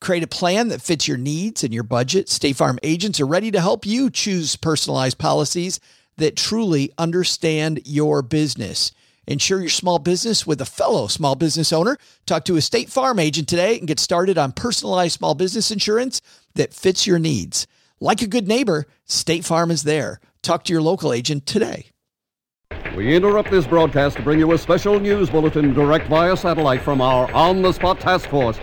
Create a plan that fits your needs and your budget. State Farm agents are ready to help you choose personalized policies that truly understand your business. Insure your small business with a fellow small business owner. Talk to a State Farm agent today and get started on personalized small business insurance that fits your needs. Like a good neighbor, State Farm is there. Talk to your local agent today. We interrupt this broadcast to bring you a special news bulletin direct via satellite from our on the spot task force.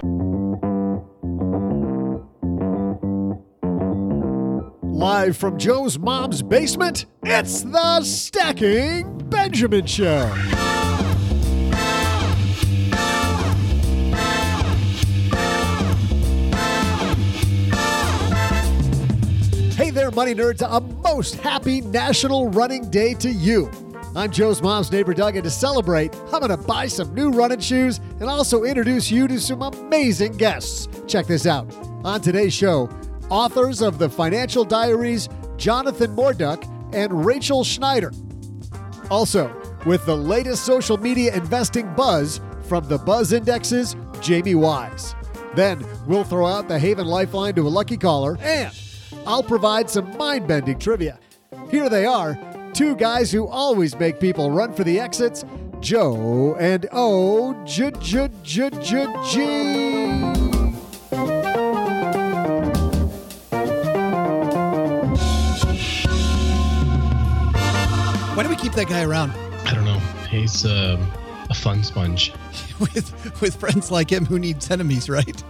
Live from Joe's mom's basement, it's the Stacking Benjamin Show. Hey there, money nerds. A most happy National Running Day to you. I'm Joe's mom's neighbor Doug, and to celebrate, I'm going to buy some new running shoes and also introduce you to some amazing guests. Check this out. On today's show, authors of the Financial Diaries, Jonathan Morduch and Rachel Schneider. Also, with the latest social media investing buzz from the Buzz Indexes, Jamie Wise. Then we'll throw out the Haven Lifeline to a lucky caller, and I'll provide some mind bending trivia. Here they are two guys who always make people run for the exits Joe and O. J J J J G. Why do we keep that guy around? I don't know. He's um, a fun sponge. with with friends like him who needs enemies, right?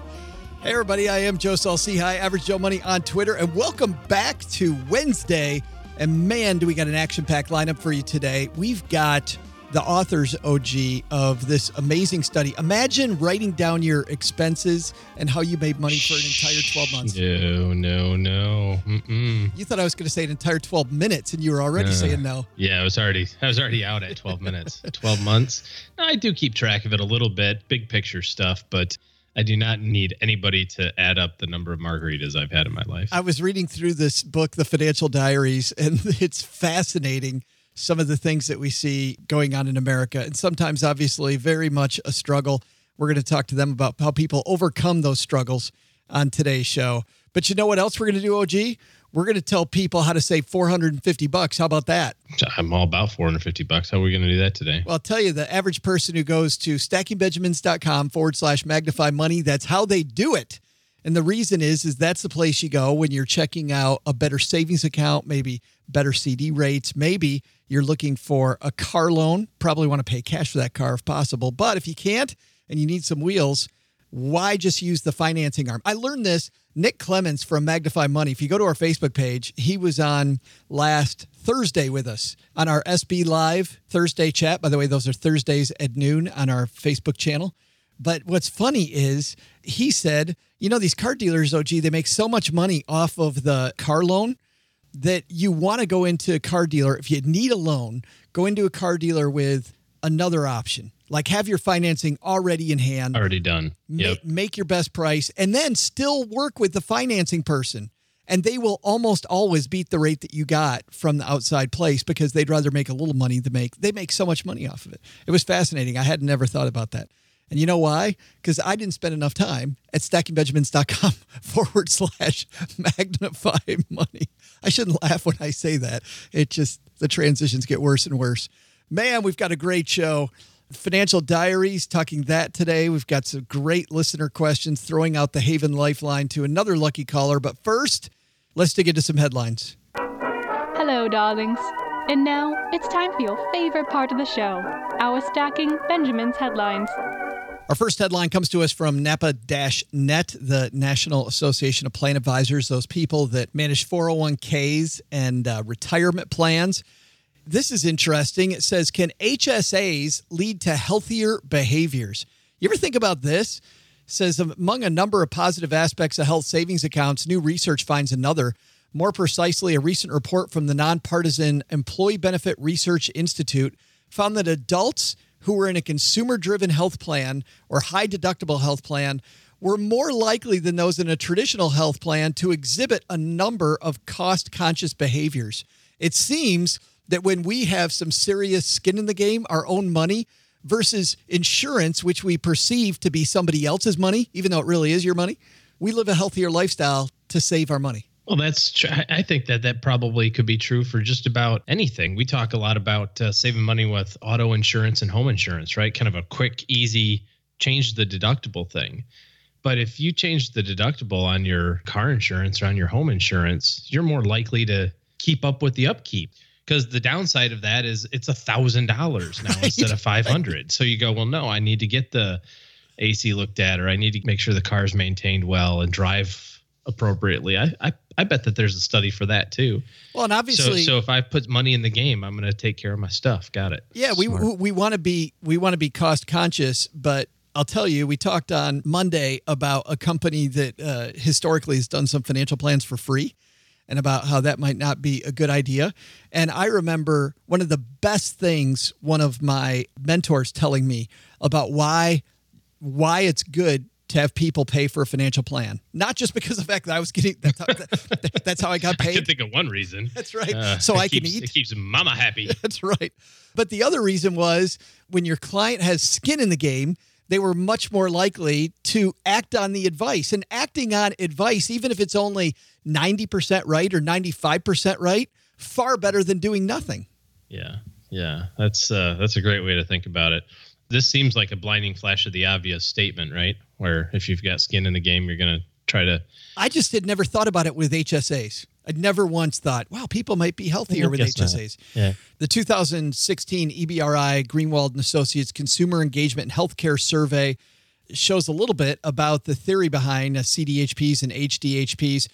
Hey everybody, I am Joe Saul-Sehy, Average Joe Money on Twitter, and welcome back to Wednesday. And man, do we got an action-packed lineup for you today. We've got the authors OG of this amazing study. Imagine writing down your expenses and how you made money for an entire 12 months. No, no, no. Mm-mm. You thought I was going to say an entire 12 minutes, and you were already Uh, saying no. Yeah, I was already I was already out at 12 minutes. 12 months. No, I do keep track of it a little bit, big picture stuff, but I do not need anybody to add up the number of margaritas I've had in my life. I was reading through this book, The Financial Diaries, and it's fascinating some of the things that we see going on in America. And sometimes, obviously, very much a struggle. We're going to talk to them about how people overcome those struggles on today's show. But you know what else we're going to do, OG? We're going to tell people how to save 450 bucks. How about that? I'm all about 450 bucks. How are we going to do that today? Well, I'll tell you, the average person who goes to stackingbenjamins.com forward slash magnify money, that's how they do it. And the reason is, is that's the place you go when you're checking out a better savings account, maybe better CD rates. Maybe you're looking for a car loan. Probably want to pay cash for that car if possible. But if you can't and you need some wheels, why just use the financing arm? I learned this. Nick Clemens from Magnify Money. If you go to our Facebook page, he was on last Thursday with us on our SB Live Thursday chat. By the way, those are Thursdays at noon on our Facebook channel. But what's funny is he said, you know, these car dealers, OG, they make so much money off of the car loan that you want to go into a car dealer. If you need a loan, go into a car dealer with another option. Like have your financing already in hand Already done. ma- make your best price, and then still work with the financing person. And they will almost always beat the rate that you got from the outside place because they'd rather make a little money than make they make so much money off of it. It was fascinating. I had never thought about that. And you know why? Because I didn't spend enough time at stackingbenjamins.com forward slash magnify money. I shouldn't laugh when I say that. It just, the transitions get worse and worse. Man, we've got a great show. Financial Diaries, talking that today. We've got some great listener questions, throwing out the Haven Lifeline to another lucky caller. But first, let's dig into some headlines. Hello, darlings. And now it's time for your favorite part of the show our stacking Benjamin's headlines. Our first headline comes to us from NAPA Net, the National Association of Plan Advisors, those people that manage 401ks and uh, retirement plans. This is interesting. It says, Can HSAs lead to healthier behaviors? You ever think about this? It says, among a number of positive aspects of health savings accounts, new research finds another. More precisely, a recent report from the nonpartisan Employee Benefit Research Institute found that adults who were in a consumer driven health plan or high deductible health plan were more likely than those in a traditional health plan to exhibit a number of cost conscious behaviors. It seems that when we have some serious skin in the game, our own money, versus insurance, which we perceive to be somebody else's money, even though it really is your money, we live a healthier lifestyle to save our money. Well, that's tr- I think that that probably could be true for just about anything. We talk a lot about uh, saving money with auto insurance and home insurance, right? Kind of a quick, easy change the deductible thing. But if you change the deductible on your car insurance or on your home insurance, you're more likely to keep up with the upkeep because the downside of that is it's a thousand dollars now right. instead of 500 so you go well no i need to get the ac looked at or i need to make sure the car is maintained well and drive appropriately i i, I bet that there's a study for that too well and obviously so, so if i put money in the game i'm going to take care of my stuff got it yeah Smart. we we want to be we want to be cost conscious but I'll tell you, we talked on Monday about a company that uh, historically has done some financial plans for free and about how that might not be a good idea. And I remember one of the best things one of my mentors telling me about why why it's good to have people pay for a financial plan. Not just because of the fact that I was getting that's how, that, that's how I got paid. I can think of one reason. That's right. Uh, so I keeps, can eat. It keeps mama happy. That's right. But the other reason was when your client has skin in the game, they were much more likely to act on the advice. And acting on advice, even if it's only 90% right or 95% right, far better than doing nothing. Yeah. Yeah. That's uh that's a great way to think about it. This seems like a blinding flash of the obvious statement, right? Where if you've got skin in the game, you're going to try to I just had never thought about it with HSAs. I'd never once thought, wow, people might be healthier with HSAs. Yeah. The 2016 EBRI Greenwald and Associates Consumer Engagement and Healthcare Survey shows a little bit about the theory behind uh, CDHPs and HDHPs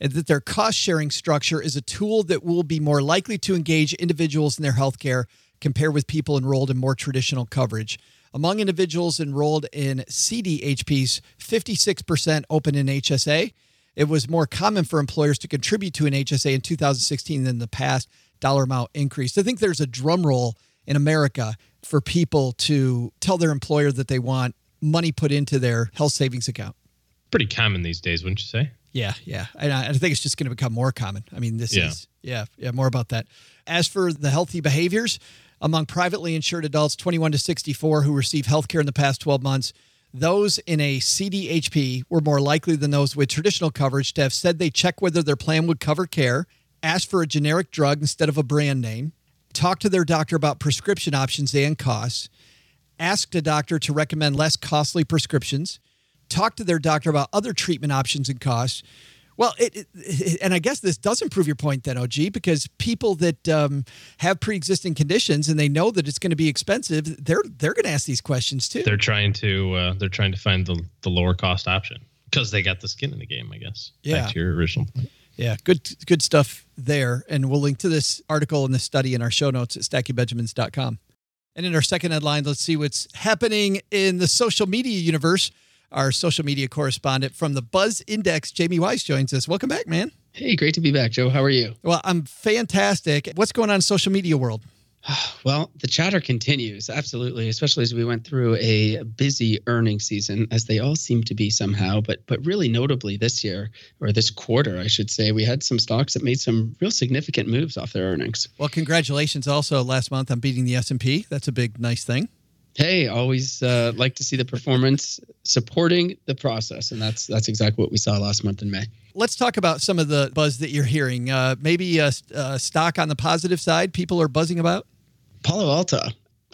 and that their cost sharing structure is a tool that will be more likely to engage individuals in their healthcare compared with people enrolled in more traditional coverage. Among individuals enrolled in CDHPs, 56% open an HSA it was more common for employers to contribute to an HSA in 2016 than the past. Dollar amount increased. I think there's a drum roll in America for people to tell their employer that they want money put into their health savings account. Pretty common these days, wouldn't you say? Yeah, yeah. And I, think it's just going to become more common. I mean, this yeah. is, yeah, yeah, more about that. As for the healthy behaviors, among privately insured adults 21 to 64 who received health care in the past 12 months, those in a CDHP were more likely than those with traditional coverage to have said they check whether their plan would cover care, ask for a generic drug instead of a brand name, talk to their doctor about prescription options and costs, asked a doctor to recommend less costly prescriptions, talk to their doctor about other treatment options and costs, well, it, it, and I guess this doesn't prove your point then, OG, because people that um, have pre-existing conditions and they know that it's going to be expensive, they're they're going to ask these questions too. They're trying to uh, they're trying to find the the lower cost option because they got the skin in the game, I guess. Yeah. Back to your original point. Yeah, good good stuff there, and we'll link to this article and this study in our show notes at stackingbenjamins.com. And in our second headline, let's see what's happening in the social media universe our social media correspondent from the Buzz Index, Jamie Wise, joins us. Welcome back, man. Hey, great to be back, Joe. How are you? Well, I'm fantastic. What's going on in social media world? Well, the chatter continues, absolutely, especially as we went through a busy earning season, as they all seem to be somehow. But but really notably this year, or this quarter, I should say, we had some stocks that made some real significant moves off their earnings. Well, congratulations also last month on beating the S&P. That's a big, nice thing hey, always uh, like to see the performance supporting the process, and that's that's exactly what we saw last month in May. Let's talk about some of the buzz that you're hearing. Uh, maybe a, a stock on the positive side, people are buzzing about. Palo Alto.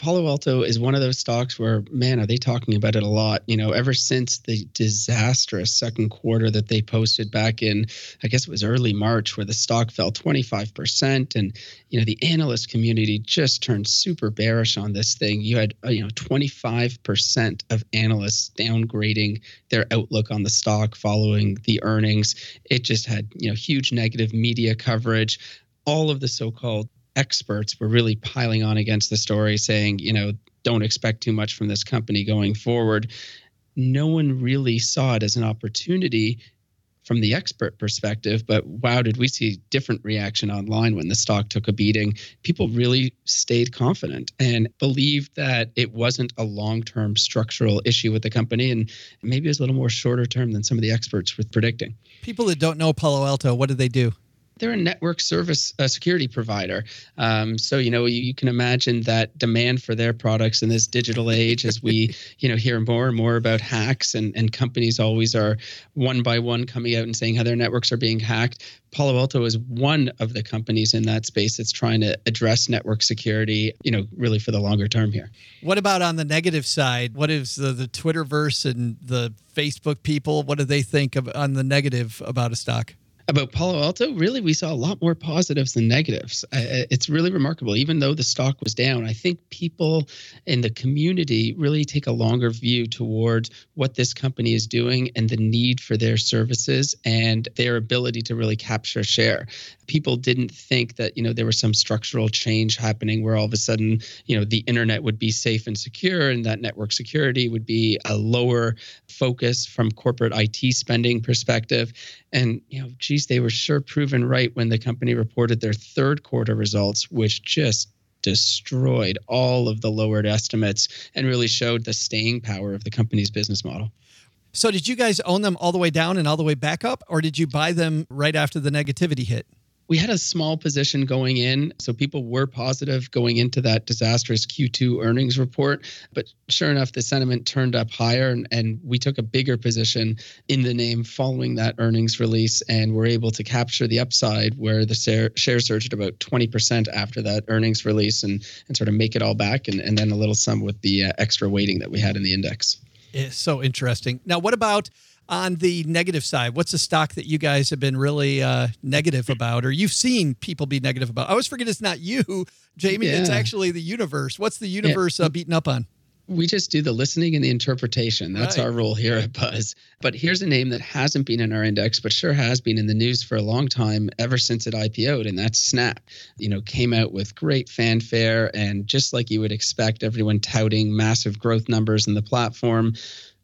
Palo Alto is one of those stocks where, man, are they talking about it a lot? You know, ever since the disastrous second quarter that they posted back in, I guess it was early March, where the stock fell 25%. And, you know, the analyst community just turned super bearish on this thing. You had, uh, you know, 25% of analysts downgrading their outlook on the stock following the earnings. It just had, you know, huge negative media coverage all of the so-called experts were really piling on against the story, saying, you know, don't expect too much from this company going forward. No one really saw it as an opportunity from the expert perspective, but wow, did we see different reaction online when the stock took a beating? People really stayed confident and believed that it wasn't a long term structural issue with the company. And maybe it was a little more shorter term than some of the experts were predicting. People that don't know Palo Alto, what do they do? They're a network service uh, security provider. Um, so you know you, you, can imagine that demand for their products in this digital age, as we you know hear more and more about hacks, and and companies always are one by one coming out and saying how their networks are being hacked. Palo Alto is one of the companies in that space that's trying to address network security, you know, really for the longer term here. What about on the negative side? What is the, the Twitterverse and the Facebook people? What do they think of on the negative about a stock? About Palo Alto, really, we saw a lot more positives than negatives. It's really remarkable. Even though the stock was down, I think people in the community really take a longer view towards what this company is doing and the need for their services and their ability to really capture share. People didn't think that you know there was some structural change happening where all of a sudden you know the internet would be safe and secure and that network security would be a lower focus from corporate IT spending perspective. And you know, geez, they were sure proven right when the company reported their third quarter results, which just destroyed all of the lowered estimates and really showed the staying power of the company's business model. So, did you guys own them all the way down and all the way back up, or did you buy them right after the negativity hit? We had a small position going in. So people were positive going into that disastrous Q2 earnings report. But sure enough, the sentiment turned up higher and, and we took a bigger position in the name following that earnings release and were able to capture the upside where the share, share surged about 20% after that earnings release and, and sort of make it all back and, and then a little sum with the uh, extra weighting that we had in the index. It's so interesting. Now, what about on the negative side, what's a stock that you guys have been really uh, negative about, or you've seen people be negative about? I always forget it's not you, Jamie. Yeah. It's actually the universe. What's the universe yeah. uh, beaten up on? we just do the listening and the interpretation. That's right. our role here at Buzz. But here's a name that hasn't been in our index, but sure has been in the news for a long time, ever since it IPO'd, and that's Snap. You know, came out with great fanfare, and just like you would expect, everyone touting massive growth numbers in the platform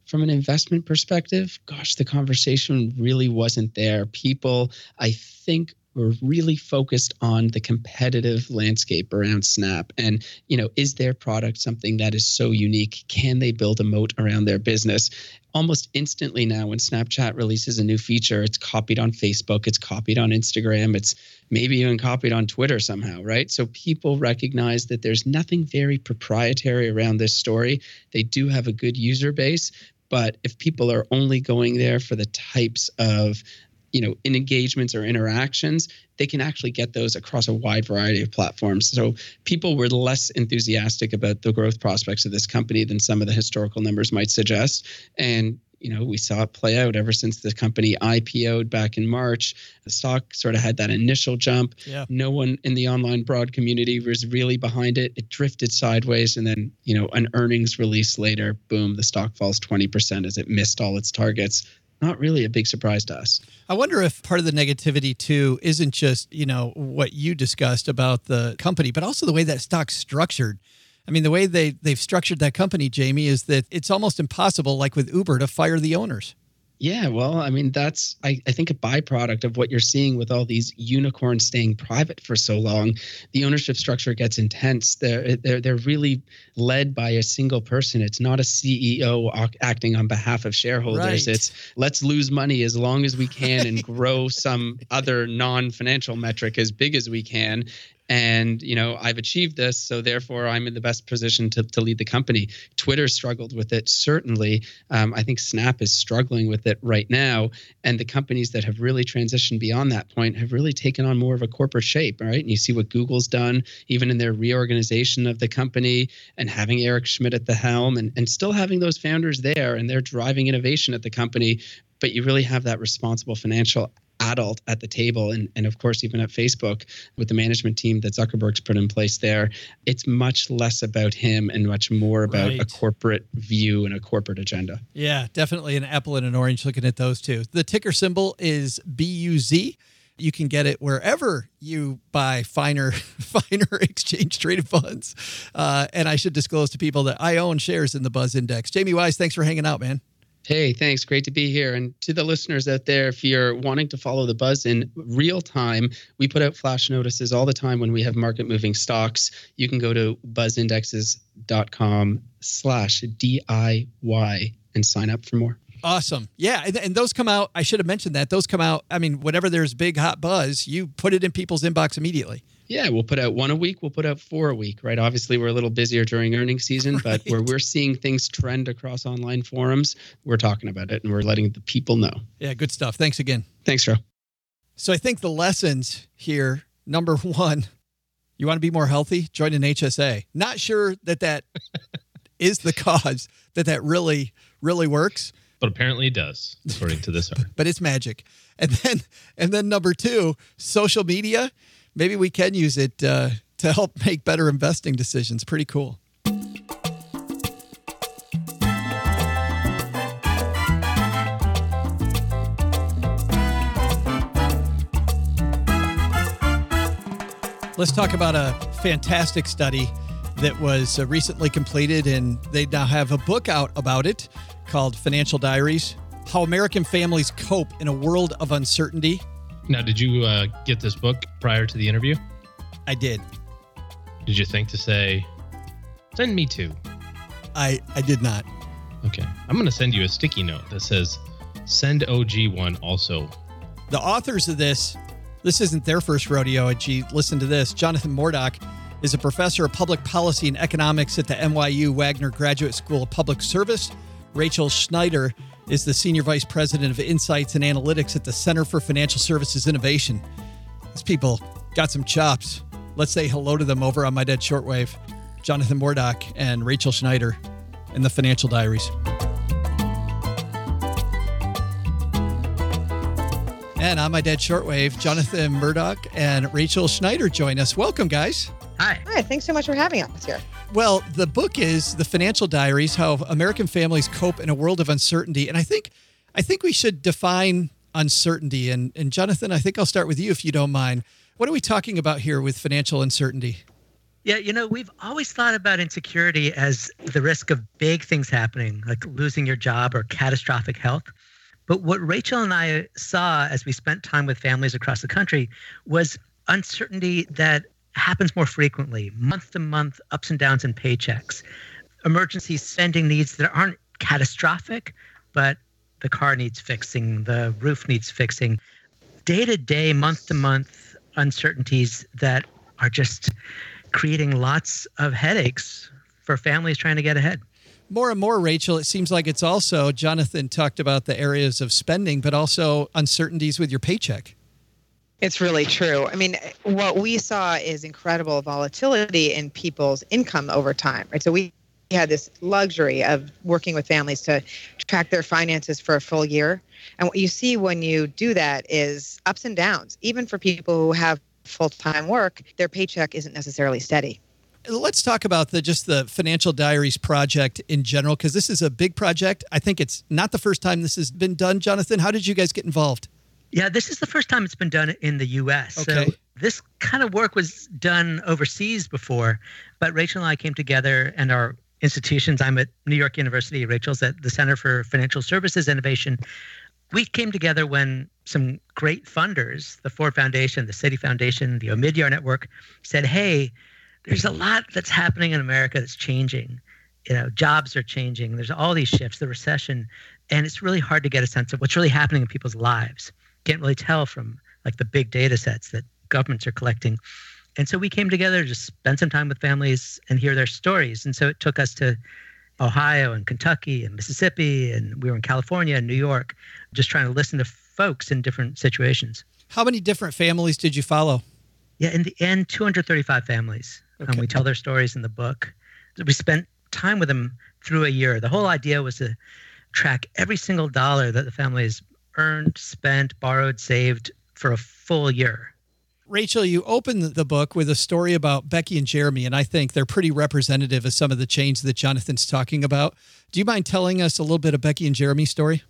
from an investment perspective, gosh, the conversation really wasn't there. People, I think, were really focused on the competitive landscape around Snap and, you know, is their product something that is so unique? Can they build a moat around their business? Almost instantly now, when Snapchat releases a new feature, it's copied on Facebook, it's copied on Instagram, it's maybe even copied on Twitter somehow, right? So people recognize that there's nothing very proprietary around this story. They do have a good user base, but if people are only going there for the types of you know in engagements or interactions they can actually get those across a wide variety of platforms. So people were less enthusiastic about the growth prospects of this company than some of the historical numbers might suggest. And you know, we saw it play out ever since the company IPO'd back in March. The stock sort of had that initial jump. Yeah. No one in the online broad community was really behind it. It drifted sideways. And then, you know, an earnings release later, boom, the stock falls 20% as it missed all its targets. Not really a big surprise to us. I wonder if part of the negativity too isn't just, you know, what you discussed about the company, but also the way that stock's structured. I mean, the way they they've structured that company, Jamie, is that it's almost impossible, like with Uber, to fire the owners. Yeah, well, I mean, that's I, I think a byproduct of what you're seeing with all these unicorns staying private for so long. The ownership structure gets intense. They're they're they're really led by a single person. It's not a CEO acting on behalf of shareholders. Right. It's let's lose money as long as we can and grow some other non-financial metric as big as we can and you know i've achieved this so therefore i'm in the best position to, to lead the company. Twitter struggled with it certainly. Um, i think snap is struggling with it right now and the companies that have really transitioned beyond that point have really taken on more of a corporate shape right? And you see what google's done even in their reorganization of the company and having eric schmidt at the helm and, and still having those founders there and they're driving innovation at the company but you really have that responsible financial adult at the table and, and of course even at facebook with the management team that zuckerberg's put in place there it's much less about him and much more about right. a corporate view and a corporate agenda. Yeah definitely an apple and an orange looking at those two. The ticker symbol is buz you can get it wherever you buy finer finer exchange traded funds. Uh, and i should disclose to people that i own shares in the buzz index. Jamie wise thanks for hanging out man Hey, thanks. Great to be here. And to the listeners out there, if you're wanting to follow the buzz in real time, we put out flash notices all the time when we have market moving stocks. You can go to buzzindexes.com slash DIY and sign up for more. Awesome. Yeah. And, and, those come out. I should have mentioned that. Those come out. I mean, whenever there's big hot buzz, you put it in people's inbox immediately. Yeah, we'll put out one a week. We'll put out four a week, right? Obviously, we're a little busier during earnings season, right. but where we're seeing things trend across online forums, we're talking about it and we're letting the people know. Yeah, good stuff. Thanks again. Thanks, Joe. So I think the lessons here number one, you want to be more healthy? Join an HSA. Not sure that that is the cause that that really, really works. But apparently it does, according to this article. but it's magic. And then, and then number two, social media maybe we can use it uh, to help make better investing decisions. Pretty cool. Let's talk about a fantastic study that was uh, recently completed, and they now have a book out about it called Financial Diaries How American Families Cope in a World of Uncertainty. Now, did you uh, get this book prior to the interview? I did. Did you think to say, send me two? I I did not. Okay. I'm going to send you a sticky note that says, send OG one also. The authors of this, this isn't their first rodeo. And gee, listen to this. Jonathan Morduch is a professor of public policy and economics at the NYU Wagner Graduate School of Public Service. Rachel Schneider is the Senior Vice President of Insights and Analytics at the Center for Financial Services Innovation. These people got some chops. Let's say hello to them over on My Dead Shortwave. Jonathan Morduch and Rachel Schneider in the Financial Diaries. And on My Dead Shortwave, Jonathan Morduch and Rachel Schneider join us. Welcome, guys. Hi. Hi. Thanks so much for having us here. Well, the book is The Financial Diaries: How American Families Cope in a World of Uncertainty, and I think I think we should define uncertainty. And and Jonathan, I think I'll start with you if you don't mind. What are we talking about here with financial uncertainty? Yeah, you know, we've always thought about insecurity as the risk of big things happening, like losing your job or catastrophic health. But what Rachel and I saw as we spent time with families across the country was uncertainty that happens more frequently, month to month ups and downs in paychecks, emergency spending needs that aren't catastrophic, but the car needs fixing, the roof needs fixing, day to day, month to month uncertainties that are just creating lots of headaches for families trying to get ahead. More and more, Rachel, it seems like it's also, Jonathan talked about the areas of spending, but also uncertainties with your paycheck. It's really true. I mean, what we saw is incredible volatility in people's income over time, right? So we had this luxury of working with families to track their finances for a full year. And what you see when you do that is ups and downs. Even for people who have full-time work, their paycheck isn't necessarily steady. Let's talk about the just the financial diaries project in general because this is a big project. I think it's not the first time this has been done. Jonathan, how did you guys get involved? Yeah, this is the first time it's been done in the U.S. Okay. So this kind of work was done overseas before, but Rachel and I came together and our institutions. I'm at New York University. Rachel's at the Center for Financial Services Innovation. We came together when some great funders, the Ford Foundation, the Citi Foundation, the Omidyar Network, said, "Hey, there's a lot that's happening in America that's changing. You know, jobs are changing. There's all these shifts, the recession, and it's really hard to get a sense of what's really happening in people's lives." Can't really tell from like the big data sets that governments are collecting. And so we came together to spend some time with families and hear their stories. And so it took us to Ohio and Kentucky and Mississippi, and we were in California and New York, just trying to listen to folks in different situations. How many different families did you follow? Yeah, in the end, 235 families. Um, okay. And we tell their stories in the book. We spent time with them through a year. The whole idea was to track every single dollar that the families earned, spent, borrowed, saved for a full year. Rachel, you open the book with a story about Becky and Jeremy, and I think they're pretty representative of some of the change that Jonathan's talking about. Do you mind telling us a little bit of Becky and Jeremy's story?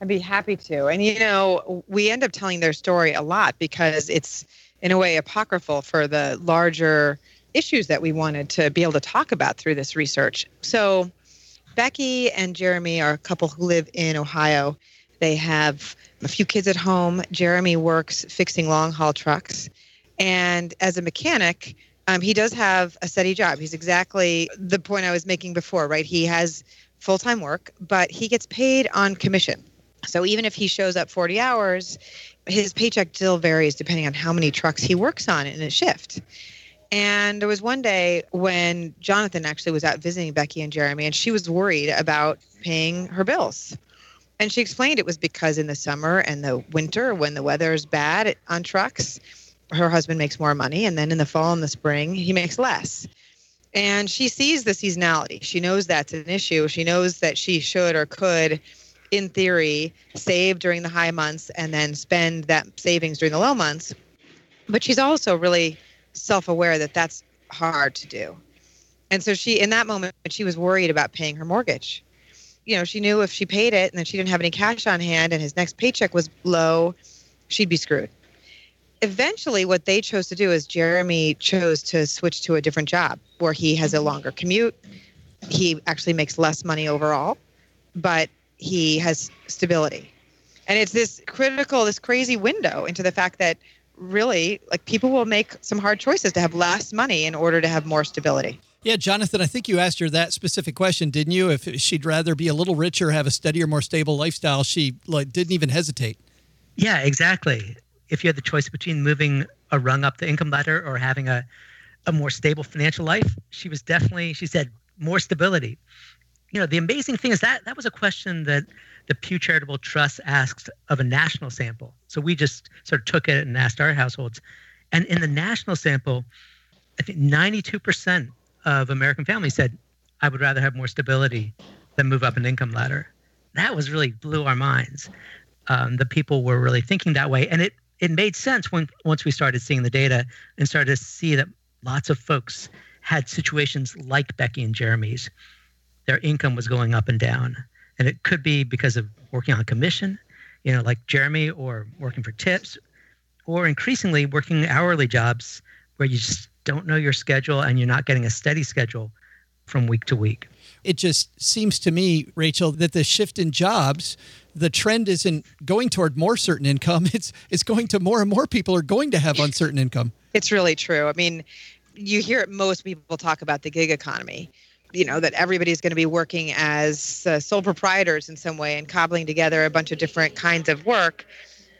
I'd be happy to. And, you know, we end up telling their story a lot because it's, in a way, apocryphal for the larger issues that we wanted to be able to talk about through this research. So, Becky and Jeremy are a couple who live in Ohio. They have a few kids at home. Jeremy works fixing long haul trucks. And as a mechanic, um, he does have a steady job. He's exactly the point I was making before, right? He has full time work, but he gets paid on commission. So even if he shows up 40 hours, his paycheck still varies depending on how many trucks he works on in a shift. And there was one day when Jonathan actually was out visiting Becky and Jeremy, and she was worried about paying her bills. And she explained it was because in the summer and the winter, when the weather is bad on trucks, her husband makes more money. And then in the fall and the spring, he makes less. And she sees the seasonality. She knows that's an issue. She knows that she should or could, in theory, save during the high months and then spend that savings during the low months. But she's also really self aware that that's hard to do. And so she, in that moment, she was worried about paying her mortgage. You know, she knew if she paid it and then she didn't have any cash on hand and his next paycheck was low, she'd be screwed. Eventually, what they chose to do is Jeremy chose to switch to a different job where he has a mm-hmm. longer commute. He actually makes less money overall, but he has stability. And it's this critical, this crazy window into the fact that really like people will make some hard choices to have less money in order to have more stability. Yeah, Jonathan, I think you asked her that specific question, didn't you? If she'd rather be a little richer, have a steadier, more stable lifestyle, she like didn't even hesitate. Yeah, exactly. If you had the choice between moving a rung up the income ladder or having a a more stable financial life, she was definitely she said more stability. You know, the amazing thing is that that was a question that the Pew Charitable Trust asked of a national sample. So we just sort of took it and asked our households. And in the national sample, I think 92% of American families said, I would rather have more stability than move up an income ladder. That was really blew our minds. Um, the people were really thinking that way. And it, it made sense when once we started seeing the data and started to see that lots of folks had situations like Becky and Jeremy's. Their income was going up and down and it could be because of working on commission, you know, like Jeremy, or working for tips, or increasingly working hourly jobs where you just don't know your schedule and you're not getting a steady schedule from week to week. It just seems to me, Rachel, that the shift in jobs, the trend isn't going toward more certain income. It's it's going to more and more people are going to have uncertain income. It's really true. I mean, you hear it most people talk about the gig economy you know that everybody's going to be working as uh, sole proprietors in some way and cobbling together a bunch of different kinds of work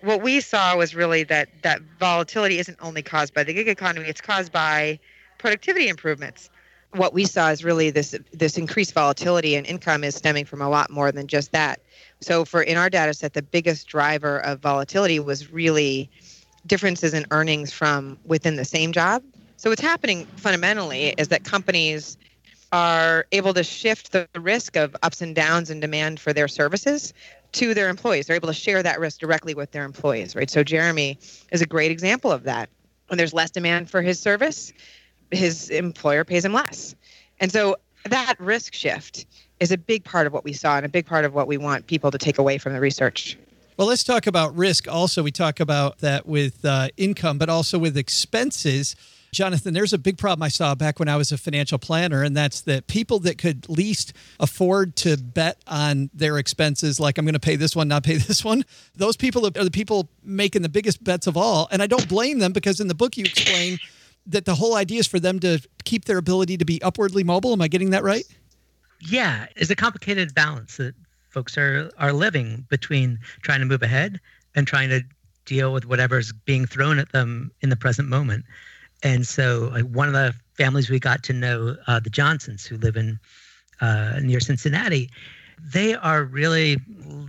what we saw was really that that volatility isn't only caused by the gig economy it's caused by productivity improvements. What we saw is really this this increased volatility in income is stemming from a lot more than just that. So for in our data set the biggest driver of volatility was really differences in earnings from within the same job. So what's happening fundamentally is that companies are able to shift the risk of ups and downs in demand for their services to their employees. They're able to share that risk directly with their employees, right? So Jeremy is a great example of that. When there's less demand for his service, his employer pays him less. And so that risk shift is a big part of what we saw and a big part of what we want people to take away from the research. Well, let's talk about risk also. We talk about that with uh, income, but also with expenses. Jonathan, there's a big problem I saw back when I was a financial planner, and that's that people that could least afford to bet on their expenses, like I'm going to pay this one, not pay this one, those people are the people making the biggest bets of all. And I don't blame them because in the book you explain that the whole idea is for them to keep their ability to be upwardly mobile. Am I getting that right? Yeah, it's a complicated balance that folks are are living between trying to move ahead and trying to deal with whatever's being thrown at them in the present moment. And so, one of the families we got to know, uh, the Johnsons, who live in uh, near Cincinnati, they are really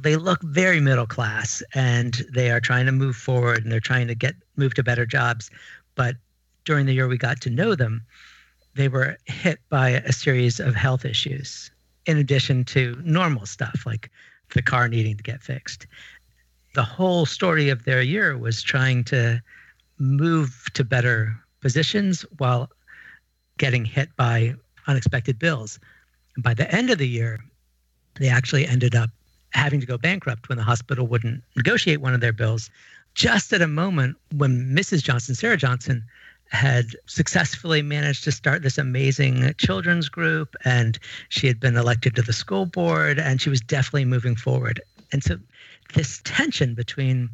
they look very middle class, and they are trying to move forward, and they're trying to get move to better jobs. But during the year we got to know them, they were hit by a series of health issues, in addition to normal stuff like the car needing to get fixed. The whole story of their year was trying to move to better positions while getting hit by unexpected bills. And by the end of the year, they actually ended up having to go bankrupt when the hospital wouldn't negotiate one of their bills, just at a moment when Mrs. Johnson, Sarah Johnson, had successfully managed to start this amazing children's group and she had been elected to the school board and she was definitely moving forward. And so this tension between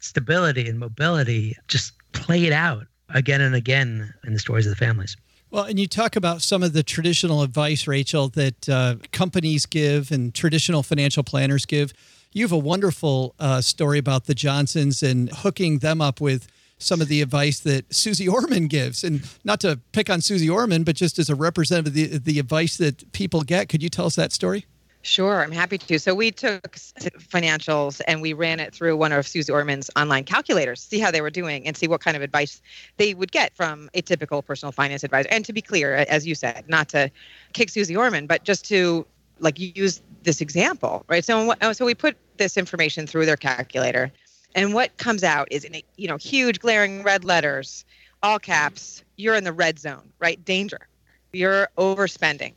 stability and mobility just played out again and again in the stories of the families. Well, and you talk about some of the traditional advice, Rachel, that uh, companies give and traditional financial planners give. You have a wonderful uh, story about the Johnsons and hooking them up with some of the advice that Suze Orman gives. And not to pick on Suze Orman, but just as a representative of the, the advice that people get, could you tell us that story? Sure, I'm happy to. So we took financials and we ran it through one of Suze Orman's online calculators, see how they were doing and see what kind of advice they would get from a typical personal finance advisor. And to be clear, as you said, not to kick Suze Orman, but just to like use this example, right? So so we put this information through their calculator, and what comes out is in you know huge glaring red letters, all caps. You're in the red zone, right? Danger. You're overspending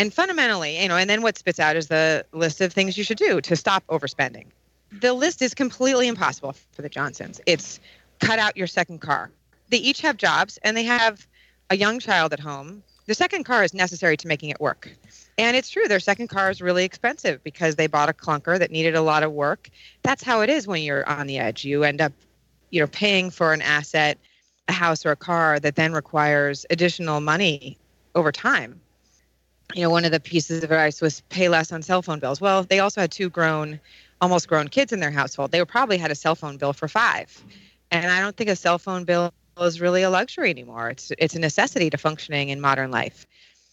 and fundamentally, you know, and then what spits out is the list of things you should do to stop overspending. The list is completely impossible for the Johnsons. It's cut out your second car. They each have jobs and they have a young child at home. The second car is necessary to making it work. And it's true, their second car is really expensive because they bought a clunker that needed a lot of work. That's how it is when you're on the edge. You end up, you know, paying for an asset, a house or a car that then requires additional money over time you know, one of the pieces of advice was pay less on cell phone bills. Well, they also had two grown, almost grown kids in their household. They probably had a cell phone bill for five. And I don't think a cell phone bill is really a luxury anymore. It's it's a necessity to functioning in modern life.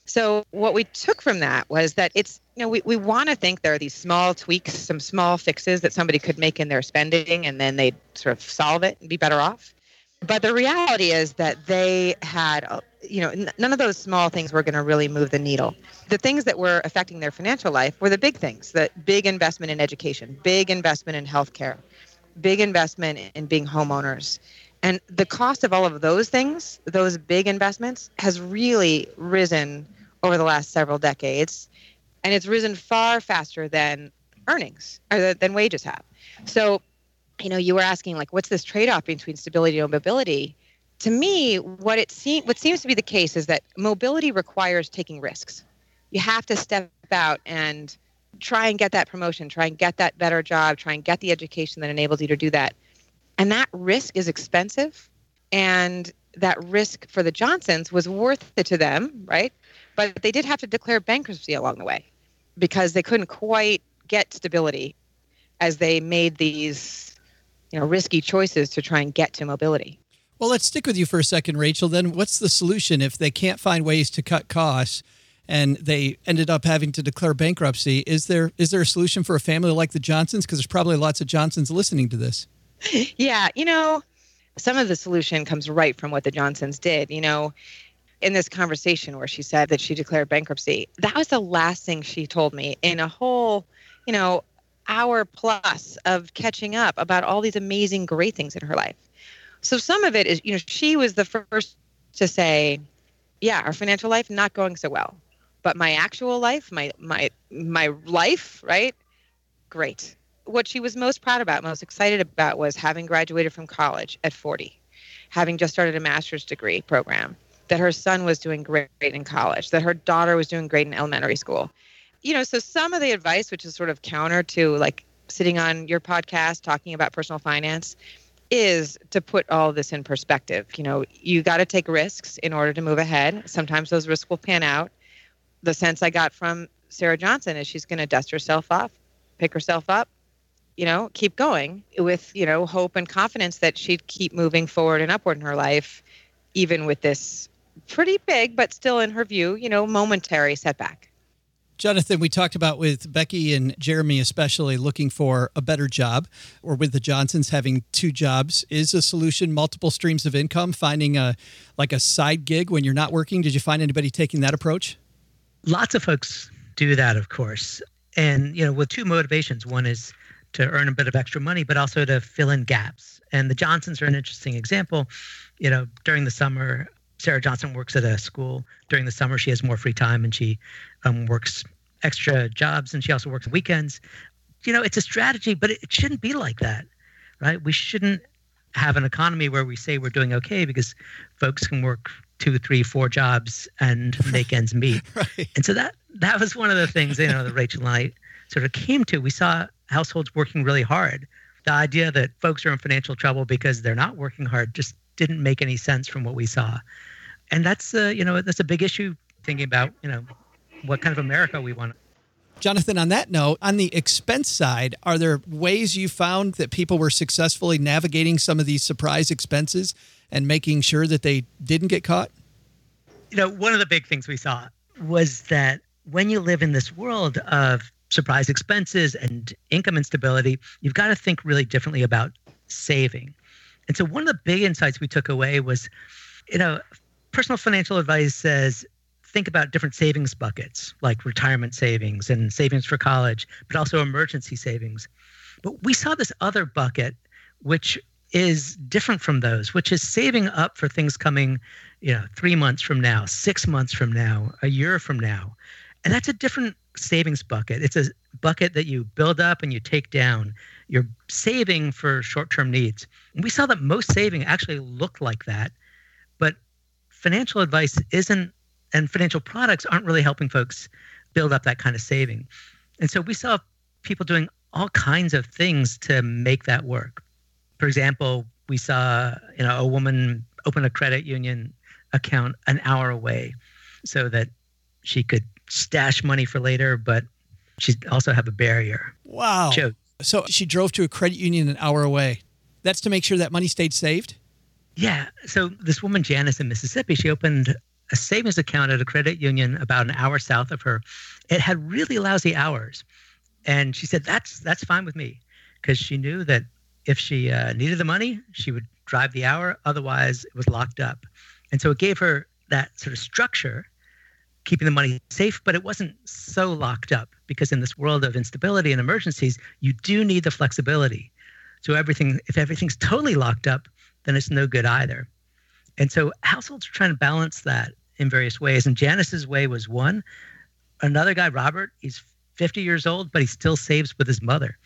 So what we took from that was that it's you know we, we want to think there are these small tweaks, some small fixes that somebody could make in their spending and then they'd sort of solve it and be better off. But the reality is that they had you know, n- none of those small things were going to really move the needle. The things that were affecting their financial life were the big things: the big investment in education, big investment in healthcare, big investment in being homeowners. And the cost of all of those things, those big investments, has really risen over the last several decades. And it's risen far faster than earnings or than wages have. So, you know, you were asking, like, what's this trade off between stability and mobility? To me, what it seems what seems to be the case is that mobility requires taking risks. You have to step out and try and get that promotion, try and get that better job, try and get the education that enables you to do that. And that risk is expensive. And that risk for the Johnsons was worth it to them, right? But they did have to declare bankruptcy along the way because they couldn't quite get stability as they made these, you know, risky choices to try and get to mobility. Well, let's stick with you for a second, Rachel. Then, what's the solution if they can't find ways to cut costs and they ended up having to declare bankruptcy? Is there is there a solution for a family like the Johnsons? Because there's probably lots of Johnsons listening to this. Yeah, you know, some of the solution comes right from what the Johnsons did. You know, in this conversation where she said that she declared bankruptcy, that was the last thing she told me in a whole, you know, hour plus of catching up about all these amazing, great things in her life. So some of it is, you know, she was the first to say, yeah, our financial life not going so well, but my actual life, my my my life, right? Great. What she was most proud about, most excited about was having graduated from college at 40, having just started a master's degree program, that her son was doing great in college, that her daughter was doing great in elementary school. You know, so some of the advice which is sort of counter to like sitting on your podcast talking about personal finance, is to put all this in perspective. You know, you got to take risks in order to move ahead. Sometimes those risks will pan out. The sense I got from Sarah Johnson is she's going to dust herself off, pick herself up, you know, keep going with, you know, hope and confidence that she'd keep moving forward and upward in her life, even with this pretty big, but still in her view, you know, momentary setback. Jonathan, we talked about with Becky and Jeremy, especially looking for a better job, or with the Johnsons having two jobs. Is a solution multiple streams of income, finding a like a side gig when you're not working? Did you find anybody taking that approach? Lots of folks do that, of course. And, you know, with two motivations. One is to earn a bit of extra money, but also to fill in gaps. And the Johnsons are an interesting example. You know, during the summer, Sarah Johnson works at a school during the summer. She has more free time and she um, works extra jobs and she also works weekends. You know, it's a strategy, but it shouldn't be like that, right? We shouldn't have an economy where we say we're doing okay because folks can work two, three, four jobs and make ends meet. Right. And so that that was one of the things you know that Rachel and I sort of came to. We saw households working really hard. The idea that folks are in financial trouble because they're not working hard just didn't make any sense from what we saw. And that's uh, you know that's a big issue thinking about you know what kind of America we want. Jonathan, on that note, on the expense side, are there ways you found that people were successfully navigating some of these surprise expenses and making sure that they didn't get caught? You know, one of the big things we saw was that when you live in this world of surprise expenses and income instability, you've got to think really differently about saving. And so one of the big insights we took away was, you know, personal financial advice says think about different savings buckets like retirement savings and savings for college, but also emergency savings. But we saw this other bucket, which is different from those, which is saving up for things coming, you know, three months from now, six months from now, a year from now. And that's a different savings bucket. It's a bucket that you build up and you take down. You're saving for short term needs. And we saw that most saving actually looked like that. But financial advice isn't, and financial products aren't really helping folks build up that kind of saving. And so we saw people doing all kinds of things to make that work. For example, we saw you know a woman open a credit union account an hour away so that she could stash money for later, but she also have a barrier. Wow. Joe. So she drove to a credit union an hour away. That's to make sure that money stayed saved? Yeah. So this woman, Janice in Mississippi, she opened a savings account at a credit union about an hour south of her. It had really lousy hours. And she said, that's, that's fine with me because she knew that if she uh, needed the money, she would drive the hour. Otherwise, it was locked up. And so it gave her that sort of structure keeping the money safe, but it wasn't so locked up because in this world of instability and emergencies, you do need the flexibility. So everything, if everything's totally locked up, then it's no good either. And so households are trying to balance that in various ways. And Janice's way was one. Another guy, Robert, he's 50 years old, but he still saves with his mother.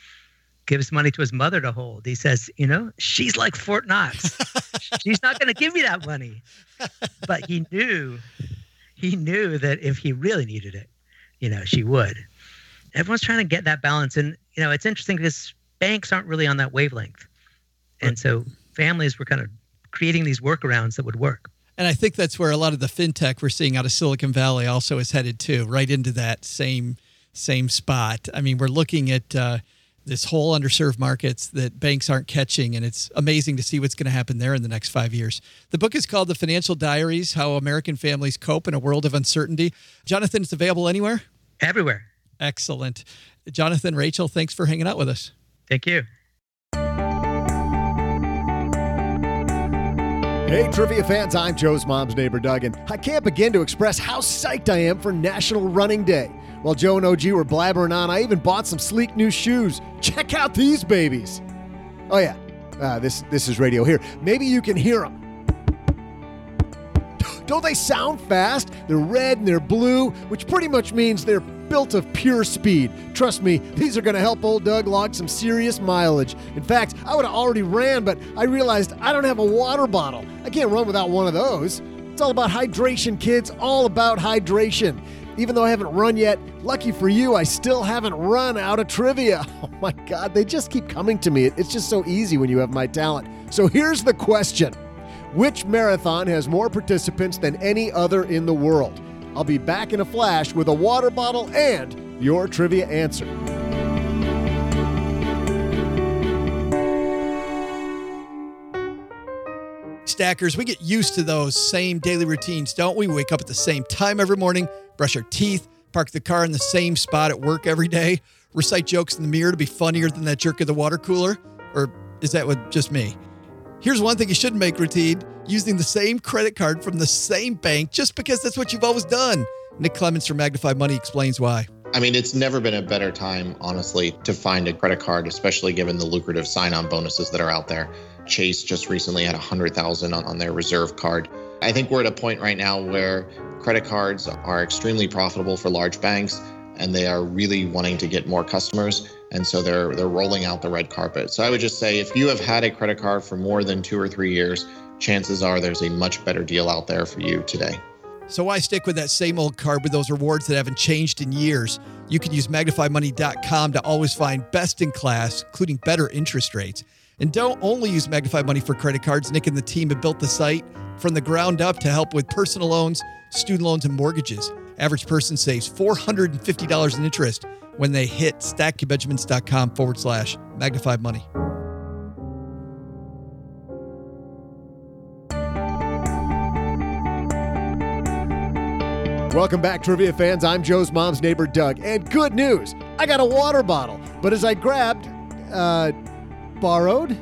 Gives money to his mother to hold. He says, you know, she's like Fort Knox. she's not going to give me that money. But he knew he knew that if he really needed it, you know, she would. Everyone's trying to get that balance. And, you know, it's interesting because banks aren't really on that wavelength. And so families were kind of creating these workarounds that would work. And I think that's where a lot of the fintech we're seeing out of Silicon Valley also is headed to, right into that same same spot. I mean, we're looking at uh, this whole underserved markets that banks aren't catching, and it's amazing to see what's going to happen there in the next five years. The book is called The Financial Diaries: How American Families Cope in a World of Uncertainty. Jonathan, it's available anywhere. Everywhere. Excellent, Jonathan, Rachel, thanks for hanging out with us. Thank you. Hey, trivia fans, I'm Joe's mom's neighbor, Doug, and I can't begin to express how psyched I am for National Running Day. While Joe and OG were blabbering on, I even bought some sleek new shoes. Check out these babies. Oh, yeah, uh, this, this is radio here. Maybe you can hear them. Don't they sound fast? They're red and they're blue, which pretty much means they're built of pure speed. Trust me, these are going to help old Doug log some serious mileage. In fact, I would have already ran, but I realized I don't have a water bottle. I can't run without one of those. It's all about hydration, kids, all about hydration. Even though I haven't run yet, lucky for you, I still haven't run out of trivia. Oh my God, they just keep coming to me. It's just so easy when you have my talent. So here's the question Which marathon has more participants than any other in the world? I'll be back in a flash with a water bottle and your trivia answer. Stackers, we get used to those same daily routines, don't we? Wake up at the same time every morning, brush our teeth, park the car in the same spot at work every day, recite jokes in the mirror to be funnier than that jerk at the water cooler? Or is that what just me? Here's one thing you shouldn't make routine using the same credit card from the same bank just because that's what you've always done. Nick Clements from Magnify Money explains why. I mean, it's never been a better time, honestly, to find a credit card, especially given the lucrative sign on bonuses that are out there. Chase just recently had 100,000 on, on their reserve card. I think we're at a point right now where credit cards are extremely profitable for large banks. and they are really wanting to get more customers and so they're they're rolling out the red carpet. So I would just say if you have had a credit card for more than 2 or 3 years, chances are there's a much better deal out there for you today. So why stick with that same old card with those rewards that haven't changed in years? You can use magnifymoney.com to always find best in class, including better interest rates. And don't only use Magnify Money for credit cards. Nick and the team have built the site from the ground up to help with personal loans, student loans, and mortgages. Average person saves $450 in interest when they hit stackingbenjamins.com forward slash magnify money. Welcome back, trivia fans. I'm Joe's mom's neighbor, Doug. And good news I got a water bottle. But as I grabbed, uh, borrowed?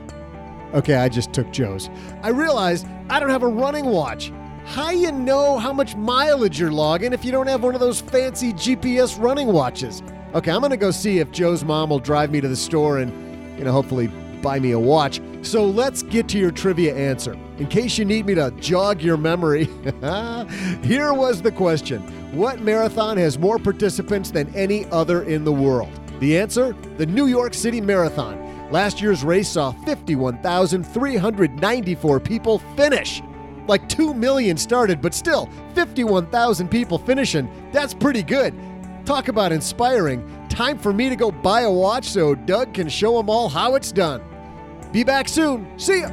Okay, I just took Joe's. I realized I don't have a running watch. How you know how much mileage you're logging if you don't have one of those fancy GPS running watches? Okay, I'm gonna go see if Joe's mom will drive me to the store and, you know, hopefully buy me a watch. So let's get to your trivia answer. In case you need me to jog your memory, here was the question What marathon has more participants than any other in the world? The answer? The New York City Marathon. Last year's race saw 51,394 people finish. Like 2 million started, but still, 51,000 people finishing. That's pretty good. Talk about inspiring. Time for me to go buy a watch so Doug can show them all how it's done. Be back soon. See ya.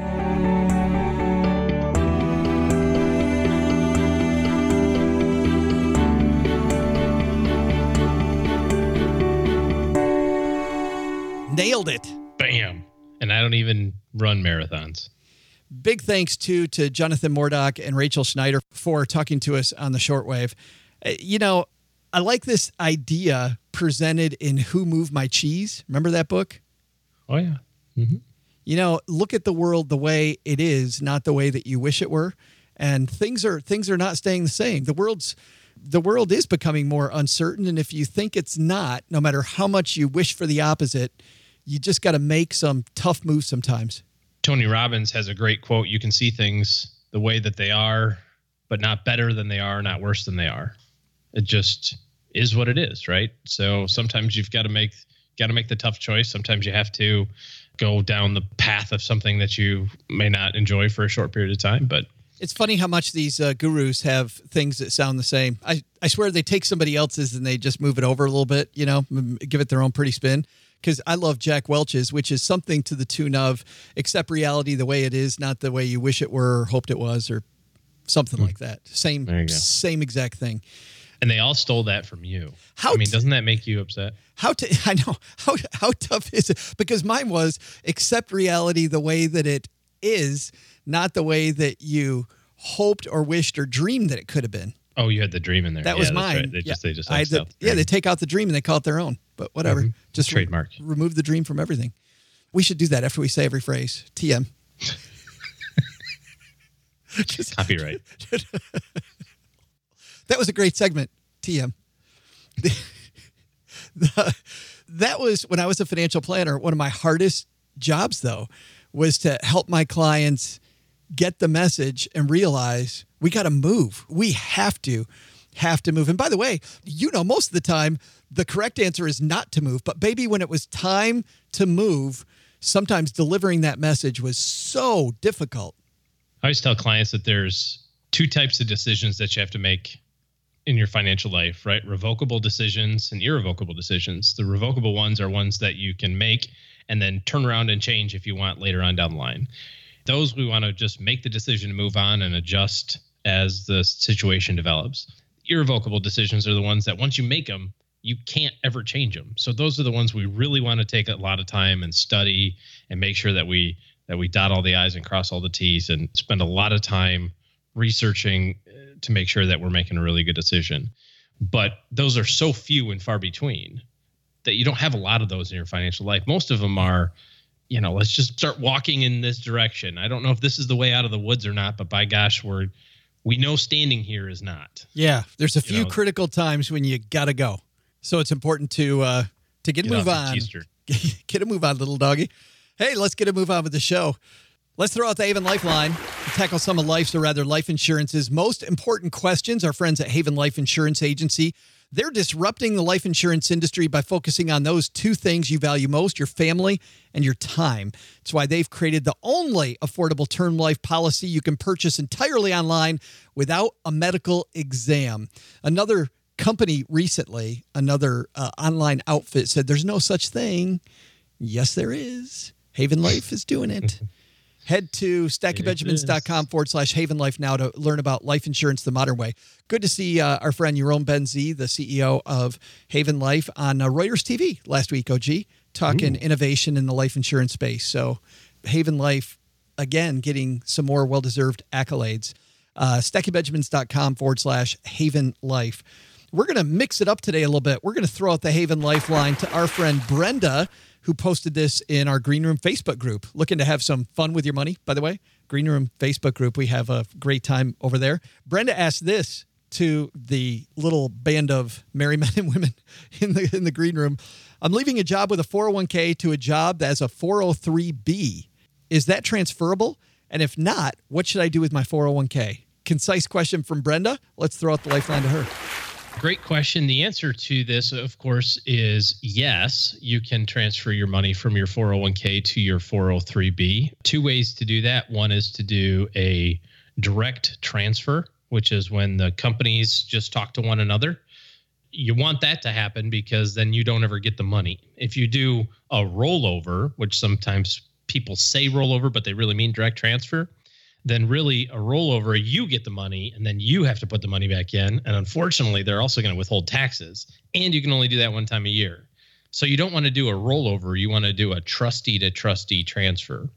Nailed it. Bam. And I don't even run marathons. Big thanks too to Jonathan Morduch and Rachel Schneider for talking to us on the shortwave. Uh, You know, I like this idea presented in Who Moved My Cheese. Remember that book? Oh, yeah. You know, look at the world the way it is, not the way that you wish it were. And things are things are not staying the same. The world's the world is becoming more uncertain and if you think it's not, no matter how much you wish for the opposite, you just got to make some tough moves sometimes. Tony Robbins has a great quote You can see things the way that they are, but not better than they are, not worse than they are. It just is what it is, right? So sometimes you've got to make got to make the tough choice. Sometimes you have to go down the path of something that you may not enjoy for a short period of time, but It's funny how much these uh, gurus have things that sound the same. I, I swear they take somebody else's and they just move it over a little bit, you know, give it their own pretty spin. Because I love Jack Welch's, which is something to the tune of accept reality the way it is, not the way you wish it were or hoped it was, or something like that. Same, There you go. same exact thing. and they all stole that from you. How I mean, t- doesn't that make you upset? How to I know how how tough is it? Because mine was accept reality the way that it is, not the way that you hoped or wished or dreamed that it could have been. Oh, you had the dream in there. That Yeah, was mine. right. They Yeah. just they just the- yeah, they take out the dream and they call it their own. But whatever, Mhm. just re- Trademark. remove the dream from everything. We should do that after we say every phrase. TM. Just- copyright. that was a great segment. TM. The- the- that was when I was a financial planner. One of my hardest jobs, though, was to help my clients get the message and realize we got to move. We have to, have to move. And by the way, you know, most of the time, the correct answer is not to move. But baby, when it was time to move, sometimes delivering that message was so difficult. I always tell clients that there's two types of decisions that you have to make in your financial life, right? Revocable decisions and irrevocable decisions. The revocable ones are ones that you can make and then turn around and change if you want later on down the line. Those we want to just make the decision to move on and adjust as the situation develops. Irrevocable decisions are the ones that once you make them, you can't ever change them. So those are the ones we really want to take a lot of time and study and make sure that we that we dot all the i's and cross all the t's and spend a lot of time researching uh, to make sure that we're making a really good decision. But those are so few and far between that you don't have a lot of those in your financial life. Most of them are, you know, let's just start walking in this direction. I don't know if this is the way out of the woods or not, but by gosh, we're we know standing here is not. Yeah, there's a You few know- critical times when you gotta go. So it's important to uh to get, a Get move on. get a move on, little doggy. Hey, let's get a move on with the show. Let's throw out the Haven Lifeline to tackle some of life's, or rather life insurance's most important questions. Our friends at Haven Life Insurance Agency, They're disrupting the life insurance industry by focusing on those two things you value most your family and your time. That's why they've created the only affordable term life policy you can purchase entirely online without a medical exam. Another company recently, another uh, online outfit said there's no such thing. Yes, there is. Haven Life is doing it. Head to stackingbenjamins.com forward slash Haven Life now to learn about life insurance the modern way. Good to see uh, our friend Yaron Ben-Zvi, the CEO of Haven Life, on uh, Reuters TV last week, OG, talking Ooh. innovation in the life insurance space. So, Haven Life, again, getting some more well deserved accolades. Uh, stackingbenjamins.com forward slash Haven Life. We're going to mix it up today a little bit. We're going to throw out the Haven Lifeline to our friend Brenda who posted this in our Green Room Facebook group. Looking to have some fun with your money, by the way. Green Room Facebook group. We have a great time over there. Brenda asked this to the little band of merry men and women in the in the green room. I'm leaving a job with a 401k to a job that's a 403b. Is that transferable? And if not, what should I do with my 401k? Concise question from Brenda. Let's throw out the lifeline to her. Great question. The answer to this, of course, is yes. You can transfer your money from your 401k to your 403b. Two ways to do that. One is to do a direct transfer, which is when the companies just talk to one another. You want that to happen because then you don't ever get the money. If you do a rollover, which sometimes people say rollover, but they really mean direct transfer, then really a rollover, you get the money and then you have to put the money back in. And unfortunately, they're also going to withhold taxes. And you can only do that one time a year. So you don't want to do a rollover. You want to do a trustee to trustee transfer.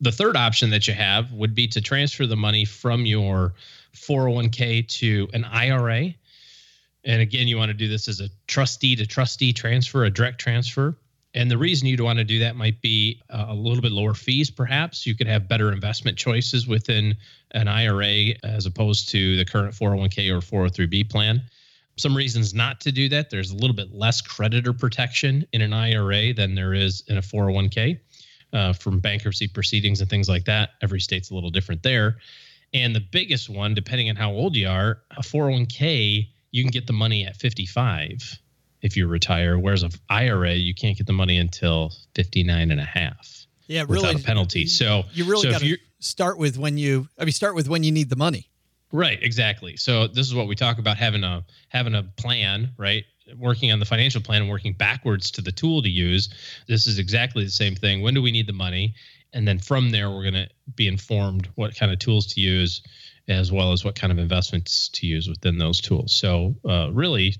The third option that you have would be to transfer the money from your 401k to an IRA. And again, you want to do this as a trustee to trustee transfer, a direct transfer. And the reason you'd want to do that might be uh, a little bit lower fees, perhaps. You could have better investment choices within an IRA as opposed to the current 401k or 403b plan. Some reasons not to do that there's a little bit less creditor protection in an IRA than there is in a 401k uh, from bankruptcy proceedings and things like that. Every state's a little different there. And the biggest one, depending on how old you are, a 401k, you can get the money at 55 if you retire. Whereas an IRA, you can't get the money until 59 and a half. Yeah, really. Without a penalty. So you really so got to start with when you, I mean, start with when you need the money. Right, exactly. So this is what we talk about having a having a plan, right? Working on the financial plan and working backwards to the tool to use. This is exactly the same thing. When do we need the money? And then from there, we're going to be informed what kind of tools to use, as well as what kind of investments to use within those tools. So, uh, really,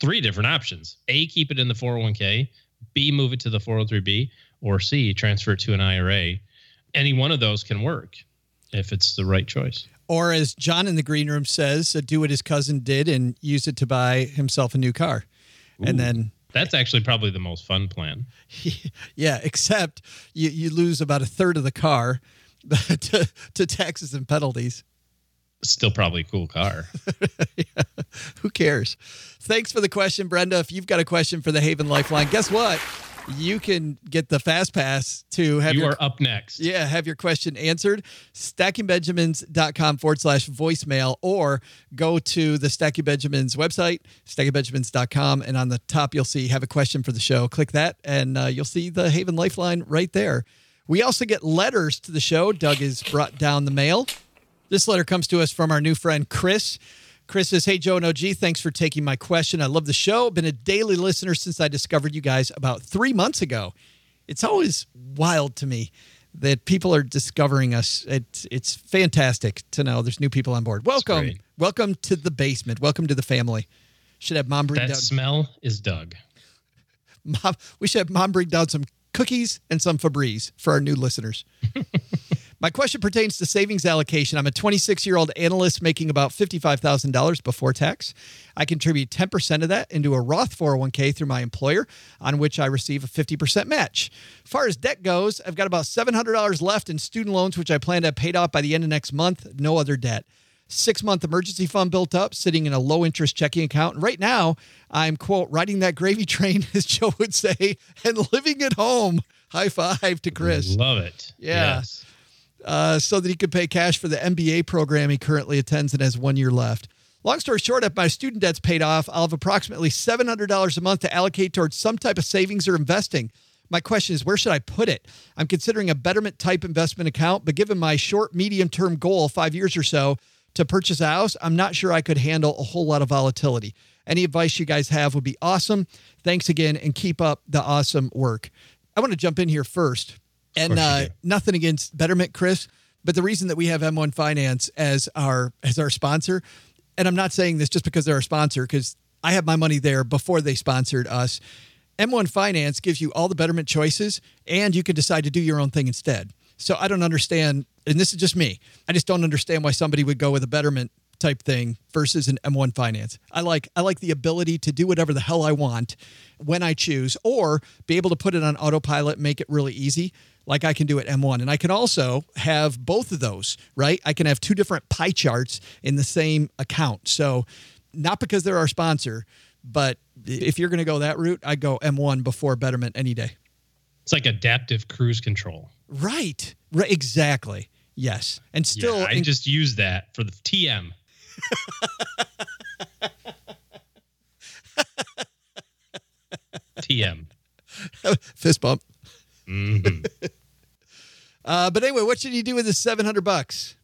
three different options A, keep it in the 401k, B, move it to the 403b, or C, transfer it to an IRA. Any one of those can work if it's the right choice. Or as John in the green room says, uh, do what his cousin did and use it to buy himself a new car. Ooh, and then that's actually probably the most fun plan. yeah, except you, you lose about a third of the car to, to taxes and penalties still probably a cool car. yeah. Who cares? Thanks for the question, Brenda. If you've got a question for the Haven Lifeline, guess what? You can get the fast pass to have you your, are up next. Yeah, have your question answered. StackingBenjamins.com forward slash voicemail or go to the Stacking Benjamins website, stackingbenjamins.com, and on the top you'll see have a question for the show. Click that and uh, you'll see the Haven Lifeline right there. We also get letters to the show. Doug has brought down the mail. This letter comes to us from our new friend, Chris. Chris says, Hey, Joe and OG, thanks for taking my question. I love the show. Been a daily listener since I discovered you guys about three months ago. It's always wild to me that people are discovering us. It's, it's fantastic to know there's new people on board. Welcome. Welcome to the basement. Welcome to the family. Should have mom bring that down. smell is Doug. Mom, we should have mom bring down some cookies and some Febreze for our new listeners. My question pertains to savings allocation. I'm a 26 year old analyst making about $55,000 before tax. I contribute 10% of that into a Roth 401k through my employer, on which I receive a 50% match. As far as debt goes, I've got about $700 left in student loans, which I plan to have paid off by the end of next month. No other debt six month emergency fund built up, sitting in a low interest checking account. And right now, I'm, quote, riding that gravy train, as Joe would say, and living at home. High five to Chris. Love it. Yeah. Yes uh, so that he could pay cash for the MBA program he currently attends and has one year left. Long story short, if my student debt's paid off, I'll have approximately $700 a month to allocate towards some type of savings or investing. My question is, where should I put it? I'm considering a betterment type investment account, but given my short, medium term goal, five years or so, to purchase a house, I'm not sure I could handle a whole lot of volatility. Any advice you guys have would be awesome. Thanks again and keep up the awesome work. I want to jump in here first. And uh, nothing against Betterment, Chris, but the reason that we have M1 Finance as our as our sponsor, and I'm not saying this just because they're our sponsor, because I have my money there before they sponsored us. M1 Finance gives you all the Betterment choices, and you can decide to do your own thing instead. So I don't understand, and this is just me. I just don't understand why somebody would go with a Betterment type thing versus an M1 Finance. I like I like the ability to do whatever the hell I want when I choose, or be able to put it on autopilot, make it really easy like I can do at M1. And I can also have both of those, right? I can have two different pie charts in the same account. So, not because they're our sponsor, but if you're going to go that route, I go M1 before Betterment any day. It's like adaptive cruise control. Right. Right. Exactly. Yes. And still, yeah, I in- just use that for the TM. TM. fist bump. Mhm. Uh, but anyway, what should you do with the 700 bucks?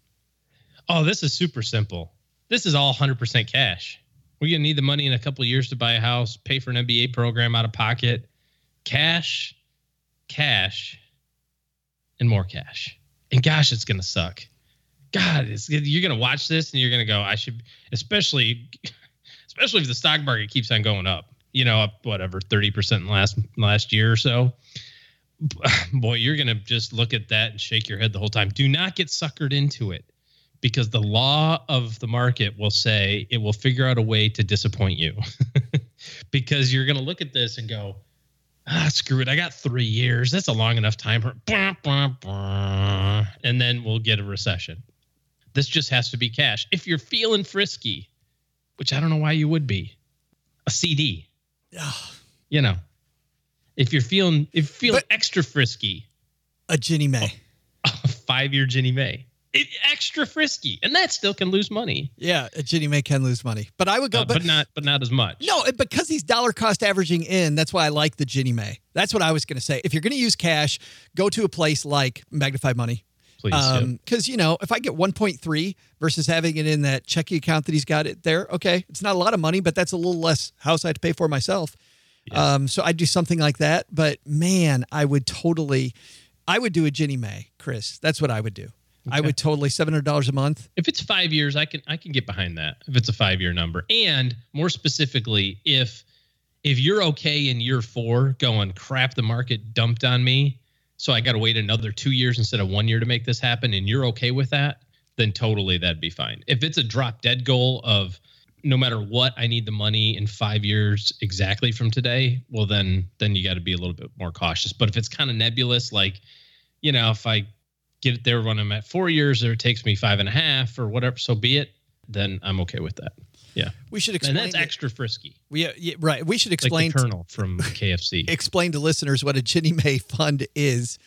Oh, this is super simple. This is all 100% cash. We're going to need the money in a couple years to buy a house, pay for an MBA program out of pocket. Cash, cash, and more cash. And gosh, it's going to suck. God, you're going to watch this and you're going to go, I should, especially, especially if the stock market keeps on going up, you know, up whatever, 30% in last, last year or so. Boy, you're going to just look at that and shake your head the whole time. Do not get suckered into it because the law of the market will say it will figure out a way to disappoint you. Because you're going to look at this and go ah screw it i got three years that's a long enough time and then we'll get a recession. This just has to be cash. If you're feeling frisky which i don't know why you would be a cd Yeah, you know if you're feeling if you're feeling extra frisky A Ginnie Mae. a five year Ginnie Mae. It, extra frisky, and that still can lose money, Yeah, a Ginnie Mae can lose money. But I would go, Uh, but, not but not as much. No, because he's dollar cost averaging in, that's why I like the Ginnie Mae. That's what I was going to say. If you're going to use cash, go to a place like Magnify Money. Please, yeah. Because, you know, if I get 1.3 versus having it in that checking account that he's got it there, okay, it's not a lot of money, but that's a little less house I have to pay for myself. Um, so I'd do something like that. But man, I would totally, I would do a Ginnie Mae, Chris. That's what I would do. I would totally $700 a month. if it's five years, I can I can get behind that. If it's a five year number, and more specifically, if if you're okay in year four, going crap, the market dumped on me, so I got to wait another two years instead of one year to make this happen, and you're okay with that, then totally that'd be fine. If it's a drop dead goal of no matter what, I need the money in five years exactly from today, well then then you got to be a little bit more cautious. But if it's kind of nebulous, like you know, if I get it there when I'm at four years, or it takes me five and a half, or whatever, so be it. Then I'm okay with that. Yeah, We should and explain. that's it. extra frisky, We, uh, yeah, right. We should like explain the Colonel from KFC. explain to listeners what a Ginnie Mae fund is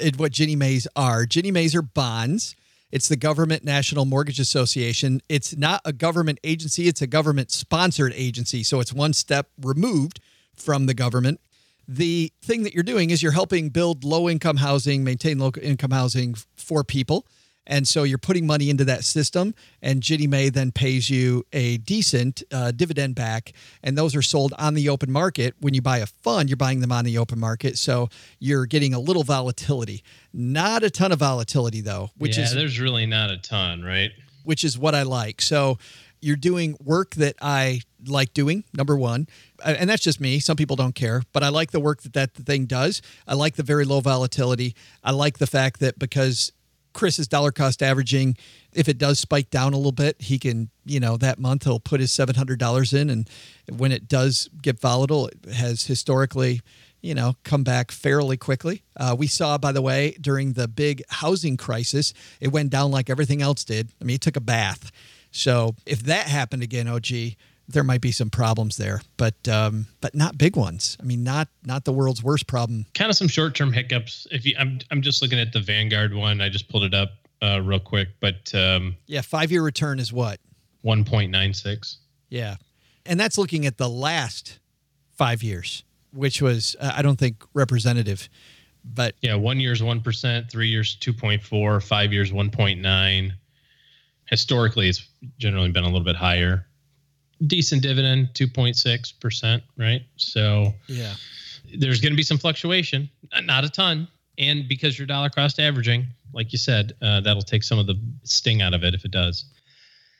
and what Ginnie Maes are. Ginnie Maes are bonds. It's the Government National Mortgage Association. It's not a government agency, it's a government sponsored agency. So it's one step removed from the government. The thing that you're doing is you're helping build low income housing, maintain low income housing for people. And so you're putting money into that system, and Ginnie Mae then pays you a decent uh, dividend back. And those are sold on the open market. When you buy a fund, you're buying them on the open market. So you're getting a little volatility. Not a ton of volatility, though, which yeah, is there's really not a ton, right? which is what I like. So you're doing work that I like doing, number one. And that's just me. Some people don't care, but I like the work that that thing does. I like the very low volatility. I like the fact that because Chris is dollar cost averaging, if it does spike down a little bit, he can, you know, that month he'll put his $700 in. And when it does get volatile, it has historically, you know, come back fairly quickly. Uh, we saw, by the way, during the big housing crisis, it went down like everything else did. I mean, it took a bath. So if that happened again, OG, there might be some problems there, but um, but not big ones. I mean, not not the world's worst problem. Kind of some short term hiccups. If you, I'm I'm just looking at the Vanguard one. I just pulled it up uh, real quick, but um, Yeah, five year return is what 1.96. Yeah. And that's looking at the last five years, which was, uh, I don't think, representative. But yeah, one year's 1%, three years 2.4, five years 1.9. Historically, it's generally been a little bit higher. Decent dividend, 2.6%, right? So yeah, there's going to be some fluctuation, not a ton. And because you're dollar cost averaging, like you said, uh, that'll take some of the sting out of it if it does.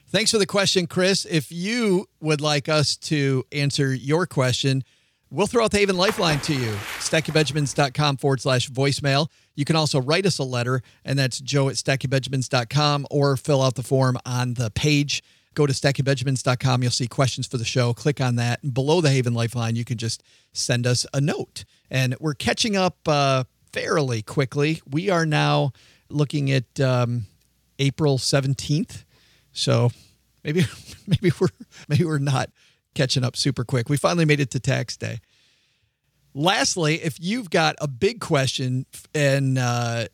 Thanks for the question, Chris. If you would like us to answer your question, we'll throw out the Haven Lifeline to you. StackingBenjamins.com forward slash voicemail. You can also write us a letter, and that's joe at StackingBenjamins.com or fill out the form on the page. Go to StackingBenjamins.com. You'll see questions for the show. Click on that. And below the Haven Lifeline, you can just send us a note. And we're catching up uh, fairly quickly. We are now looking at um, April 17th. So maybe maybe we're maybe we're not catching up super quick. We finally made it to tax day. Lastly, if you've got a big question and uh,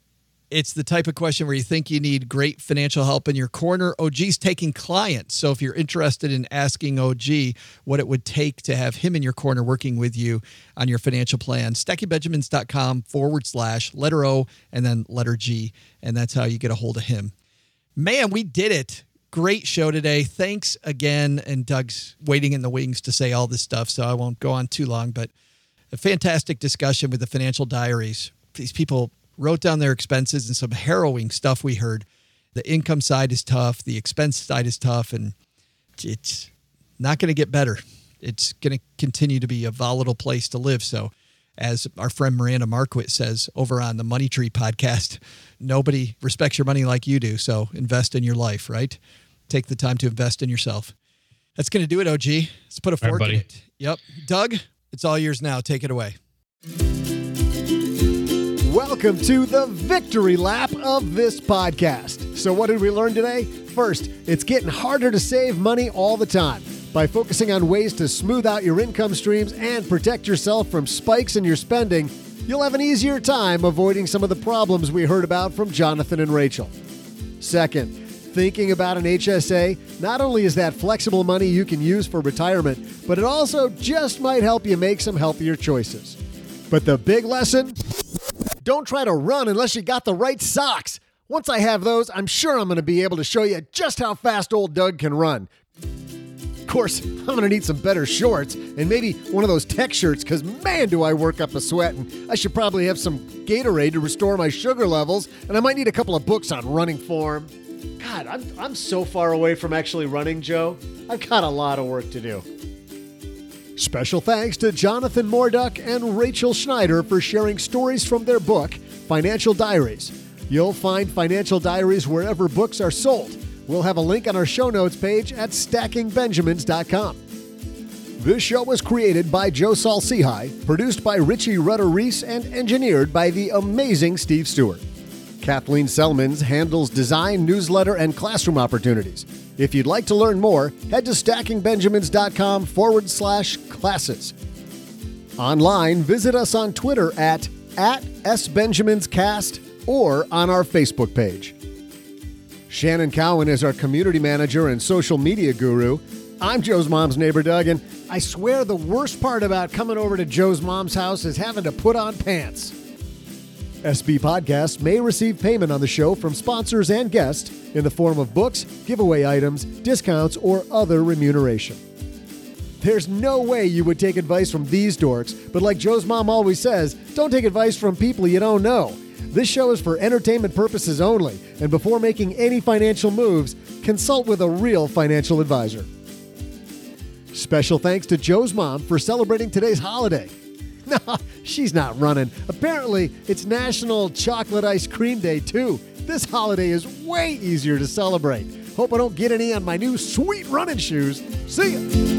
it's the type of question where you think you need great financial help in your corner, OG's taking clients. So if you're interested in asking OG what it would take to have him in your corner working with you on your financial plan, stackingbenjamins.com forward slash letter O and then letter G. And that's how you get a hold of him. Man, we did it. Great show today. Thanks again. And Doug's waiting in the wings to say all this stuff, so I won't go on too long, but a fantastic discussion with the financial diaries. These people wrote down their expenses and some harrowing stuff we heard. The income side is tough, the expense side is tough, and it's not going to get better. It's going to continue to be a volatile place to live. So, as our friend Miranda Marquit says over on the Money Tree podcast, nobody respects your money like you do. So, invest in your life, right? Take the time to invest in yourself. That's going to do it, OG. Let's put a fork right, in it. Yep. Doug, it's all yours now. Take it away. Welcome to the victory lap of this podcast. So, what did we learn today? First, it's getting harder to save money all the time. By focusing on ways to smooth out your income streams and protect yourself from spikes in your spending, you'll have an easier time avoiding some of the problems we heard about from Jonathan and Rachel. Second, thinking about an HSA, not only is that flexible money you can use for retirement, but it also just might help you make some healthier choices. But the big lesson don't try to run unless you got the right socks. Once I have those, I'm sure I'm going to be able to show you just how fast old Doug can run. Of course, I'm going to need some better shorts and maybe one of those tech shirts because man, do I work up a sweat. And I should probably have some Gatorade to restore my sugar levels. And I might need a couple of books on running form. God, I'm, I'm so far away from actually running, Joe. I've got a lot of work to do. Special thanks to Jonathan Morduch and Rachel Schneider for sharing stories from their book, Financial Diaries. You'll find Financial Diaries wherever books are sold. We'll have a link on our show notes page at stackingbenjamins.com. This show was created by Joe Saul-Sehy, produced by Richie Rudder Reese, and engineered by the amazing Steve Stewart. Kathleen Selmans handles design, newsletter, and classroom opportunities. If you'd like to learn more, head to stackingbenjamins.com forward slash classes. Online, visit us on Twitter at, at SBenjaminsCast or on our Facebook page. Shannon Cowan is our community manager and social media guru. I'm Joe's mom's neighbor, Doug, and I swear the worst part about coming over to Joe's mom's house is having to put on pants. SB Podcasts may receive payment on the show from sponsors and guests in the form of books, giveaway items, discounts, or other remuneration. There's no way you would take advice from these dorks, but like Joe's mom always says, don't take advice from people you don't know. This show is for entertainment purposes only, and before making any financial moves, consult with a real financial advisor. Special thanks to Joe's mom for celebrating today's holiday. No, she's not running. Apparently, it's National Chocolate Ice Cream Day, too. This holiday is way easier to celebrate. Hope I don't get any on my new sweet running shoes. See ya.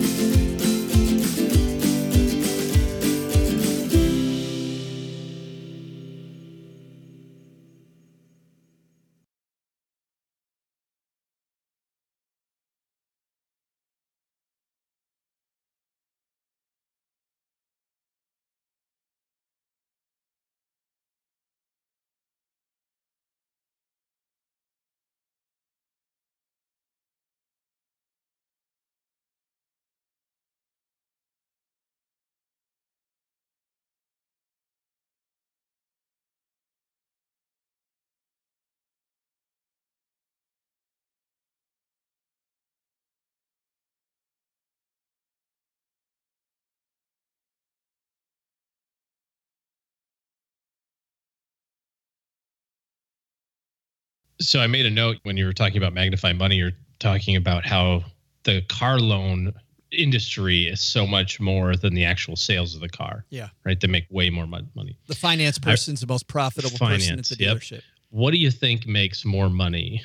So I made a note when you were talking about magnify money. You're talking about how the car loan industry is so much more than the actual sales of the car. Yeah. Right. They make way more money. The finance person's the most profitable person at Finance, the yep. dealership. What do you think makes more money?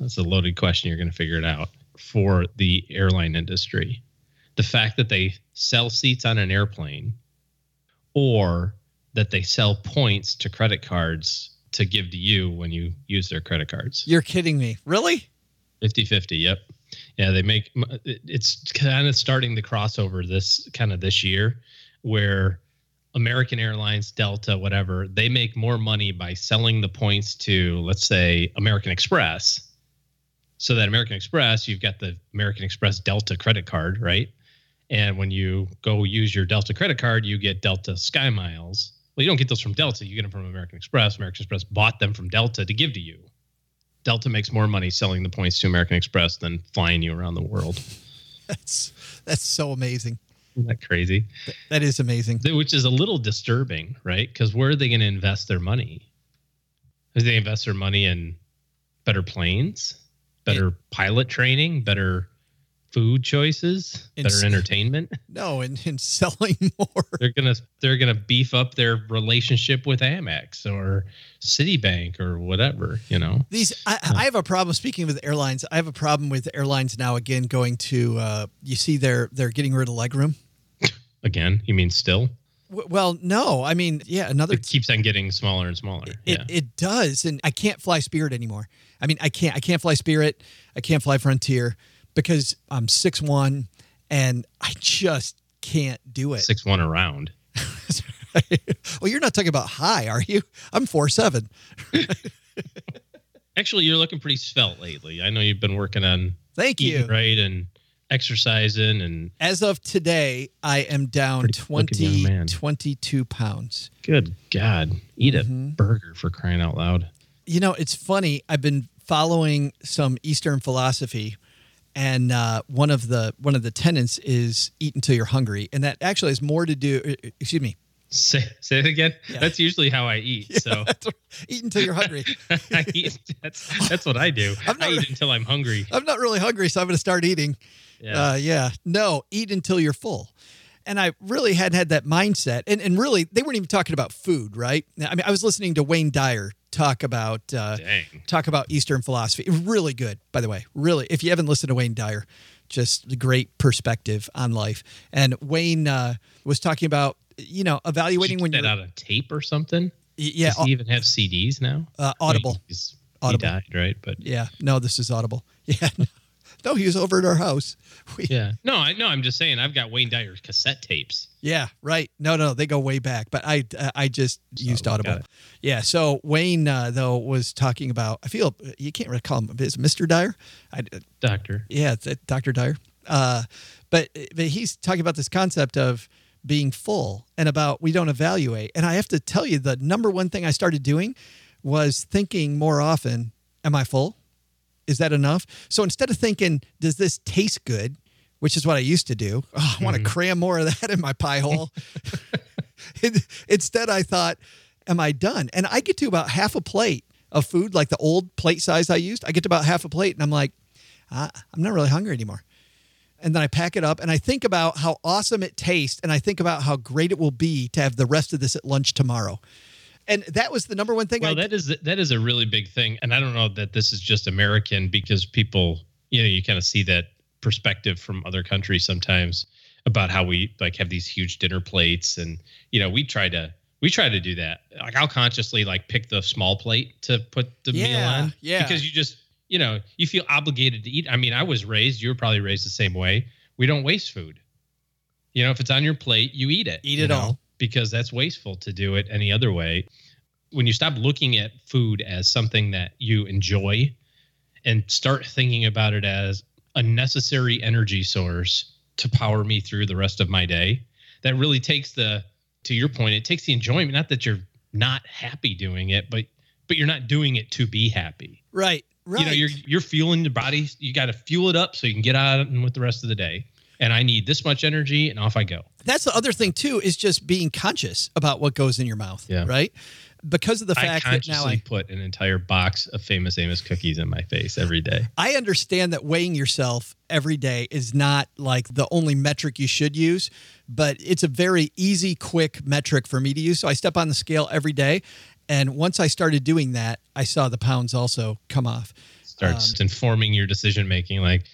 That's a loaded question. You're going to figure it out for the airline industry. The fact that they sell seats on an airplane or that they sell points to credit cards to give to you when you use their credit cards. You're kidding me. Really? 50 50. Yep. Yeah. They make it's kind of starting the crossover this kind of this year where American Airlines, Delta, whatever, they make more money by selling the points to, let's say, American Express. So that American Express, you've got the American Express Delta credit card, right? And when you go use your Delta credit card, you get Delta Sky Miles. Well, you don't get those from Delta, you get them from American Express. American Express bought them from Delta to give to you. Delta makes more money selling the points to American Express than flying you around the world. That's that's so amazing. Isn't that crazy? That is amazing. Which is a little disturbing, right? Because where are they going to invest their money? Is they invest their money in better planes, better pilot training, better food choices, In better s- entertainment? No, and, and selling more. They're gonna they're gonna beef up their relationship with Amex or Citibank or whatever, you know. These, I, I have a problem. Speaking with airlines, I have a problem with airlines now. Again, going to, uh, you see, they're they're getting rid of legroom. Again, you mean still? Well, no, I mean, yeah, another. It keeps on getting smaller and smaller. It, yeah. it does, and I can't fly Spirit anymore. I mean, I can't. I can't fly Spirit. I can't fly Frontier because I'm six one, and I just can't do it. Six one around. well, you're not talking about high, are you? I'm four seven. Actually, you're looking pretty svelte lately. I know you've been working on Thank eating you. right and exercising and As of today, I am down Pretty 20, man. 22 pounds. good God, eat a Mhm. burger for crying out loud. You know, it's funny. I've been following some Eastern philosophy, and uh, one of the one of the tenets is eat until you're hungry, and that actually has more to do. Excuse me, Say say it again. Yeah. That's usually how I eat. So eat until you're hungry. I eat, that's that's what I do. I'm I not- eat until I'm hungry. I'm not really hungry, so I'm going to start eating. Yeah. Uh, yeah. No, eat until you're full. And I really hadn't had that mindset. And, and really, they weren't even talking about food, right? I mean, I was listening to Wayne Dyer talk about uh, talk about Eastern philosophy. Really good, by the way. Really, if you haven't listened to Wayne Dyer, just a great perspective on life. And Wayne uh, was talking about you know evaluating when you you're out of tape or something? yeah Does he even have CDs now? uh, Audible. he's- Audible. He died, right? But Yeah, no, this is Audible. Yeah, no, he was over at our house. We, yeah. No, I no, I'm just saying I've got Wayne Dyer's cassette tapes. Yeah, right. No, no, they go way back. But I, uh, I just used Audible. Yeah. So Wayne uh, though was talking about. I feel you can't really call him. Is Mr. Dyer? I, Doctor. yeah, it's, uh, Dr. Dyer. Uh, but but he's talking about this concept of being full and about we don't evaluate. And I have to tell you, the number one thing I started doing was thinking more often: Am I full? Is that enough? So instead of thinking, does this taste good? Which is what I used to do. Oh, I want to cram more of that in my pie hole. In- Instead, I thought, am I done? And I get to about half a plate of food, like the old plate size I used. I get to about half a plate and I'm like, "Ah, I'm not really hungry anymore. And then I pack it up and I think about how awesome it tastes and I think about how great it will be to have the rest of this at lunch tomorrow. And that was the number one thing Well, I that is that is a really big thing, and I don't know that this is just American because people, you know, you kind of see that perspective from other countries sometimes about how we like have these huge dinner plates, and you know, we try to we try to do that. Like I'll consciously like pick the small plate to put the meal on, yeah. because you just you know you feel obligated to eat. I mean, I was raised, you were probably raised the same way. We don't waste food. You know, if it's on your plate, you eat it. Eat it know, all. because that's wasteful to do it any other way. When you stop looking at food as something that you enjoy and start thinking about it as a necessary energy source to power me through the rest of my day, that really takes the to your point, it takes the enjoyment, not that you're not happy doing it, but but you're not doing it to be happy. right, right. You know, you're you're fueling your body. You got to fuel it up so you can get out and with the rest of the day. And I need this much energy, and off I go. that's the other thing too is just being conscious about what goes in your mouth Yeah. right because of the fact that now I, put an entire box of famous Amos cookies in my face every day. I understand that weighing yourself every day is not like the only metric you should use, but it's a very easy, quick metric for me to use. So I step on the scale every day. And once I started doing that, I saw the pounds also come off. Starts Um, informing your decision making. Like,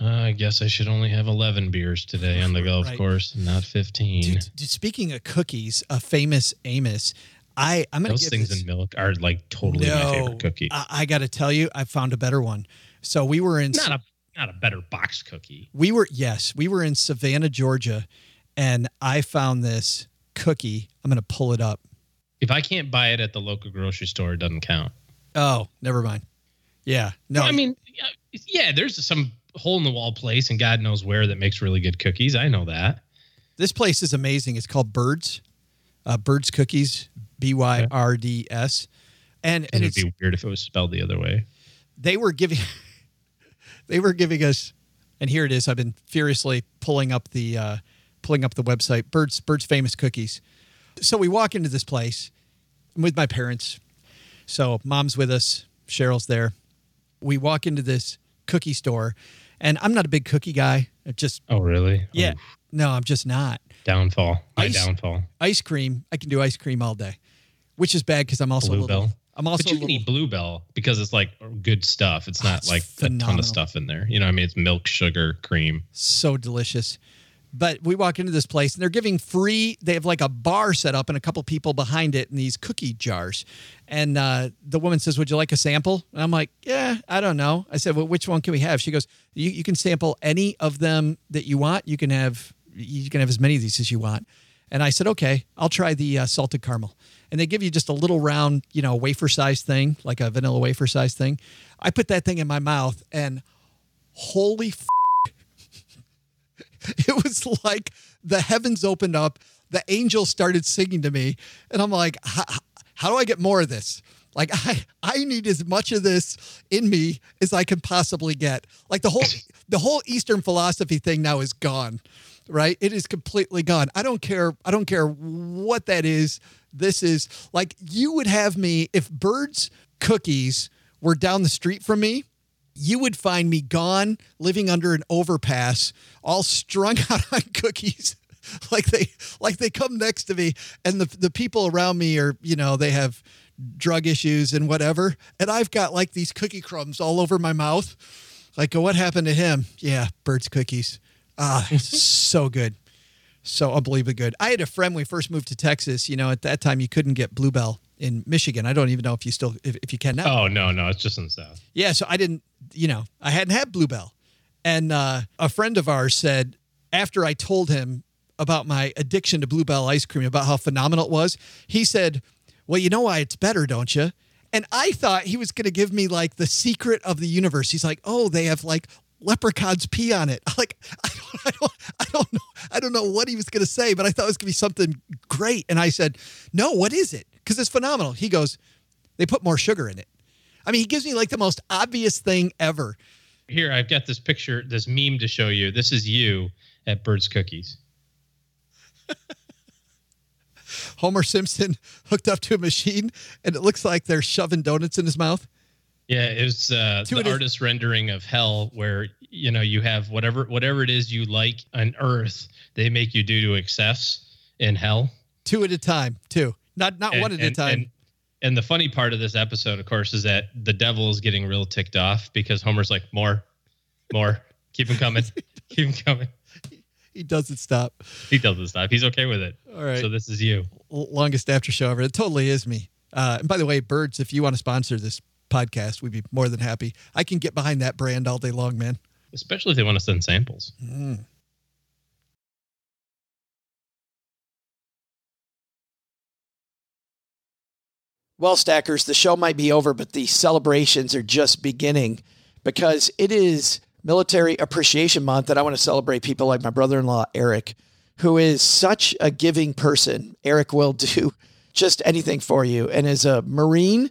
uh, I guess I should only have 11 beers today on the golf Right. course, not 15. Dude, dude, speaking of cookies, a famous Amos, I, I'm going to Those things this, in milk are like totally my favorite cookie. I, I got to tell you, I found a better one. So we were in not a not a better box cookie. we were yes, we were in Savannah, Georgia, and I found this cookie. I'm going to pull it up. If I can't buy it at the local grocery store, it doesn't count. Oh, never mind. Yeah, no, I mean, yeah, yeah, there's some hole in the wall place, and God knows where that makes really good cookies. I know that. this place is amazing. It's called Byrds, uh, Byrds Cookies, B Y R D S, and and it'd be weird if it was spelled the other way. they were giving they were giving us and here it is i've been furiously pulling up the uh, pulling up the website Byrds Byrds famous cookies so we walk into this place I'm with my parents so mom's with us cheryl's there we walk into this cookie store and i'm not a big cookie guy it just Oh, really? yeah Oof. no i'm just not downfall. My Ice- downfall. ice cream i can do ice cream all day which is bad because i'm also a little Bluebell. i'm also but you can little, eat bluebell because it's like good stuff. It's not it's like a ton of stuff in there. You know, what I mean, it's milk, sugar, cream. so delicious. But we walk into this place and they're giving free, they have like a bar set up and a couple people behind it in these cookie jars. And uh, the woman says, Would you like a sample? And I'm like, Yeah, I don't know. I said, Well, which one can we have? She goes, You, you can sample any of them that you want. You can have you can have as many of these as you want. And I said, Okay, I'll try the uh, salted caramel. And they give you just a little round, you know, wafer size thing, like a vanilla wafer size thing. I put that thing in my mouth and holy f- it was like the heavens opened up the angels started singing to me and i'm like how, do i get more of this like i i need as much of this in me as i can possibly get like the whole the whole eastern philosophy thing now is gone right it is completely gone i don't care i don't care what that is this is like you would have me if Byrds cookies were down the street from me you would find me gone, living under an overpass, all strung out on cookies, like they like they come next to me, and the the people around me are you know they have drug issues and whatever, and I've got like these cookie crumbs all over my mouth. Like, what happened to him? Yeah, Byrd's cookies. Ah, so good. So unbelievably good. I had a friend when we first moved to Texas. You know, at that time you couldn't get Bluebell in Michigan. I don't even know if you still if, if you can now. Oh no, no, it's just in the south. Yeah, so I didn't, you know, I hadn't had Bluebell. And uh, a friend of ours said, after I told him about my addiction to Bluebell ice cream, about how phenomenal it was, he said, Well, you know why it's better, don't you? And I thought he was going to give me like the secret of the universe. He's like, Oh, they have like leprechauns pee on it. Like, I don't, I don't, I don't know. I don't know what he was going to say, but I thought it was going to be something great. And I said, No, what is it? Because it's phenomenal. He goes, They put more sugar in it. I mean, he gives me like the most obvious thing ever. Here, I've got this picture, this meme to show you. This is you at Byrd's Cookies. Homer Simpson hooked up to a machine, and it looks like they're shoving donuts in his mouth. Yeah, it's uh, the artist rendering of hell, where you know you have whatever whatever it is you like on Earth, they make you do to excess in hell. Two at a time, two, not not And- one at and- a time. And, and the funny part of this episode, of course, is that the devil is getting real ticked off because Homer's like, more, more, keep him coming, keep him coming. he doesn't stop. He doesn't stop. He's okay with it. All right. So this is you. Longest after show ever. It totally is me. Uh, and by the way, Byrds, if you want to sponsor this podcast, we'd be more than happy. I can get behind that brand all day long, man. Especially if they want to send samples. Mm. Well, Stackers, the show might be over, but the celebrations are just beginning because it is Military Appreciation Month, and I want to celebrate people like my brother in law, Eric, who is such a giving person. Eric will do just anything for you. And as a Marine,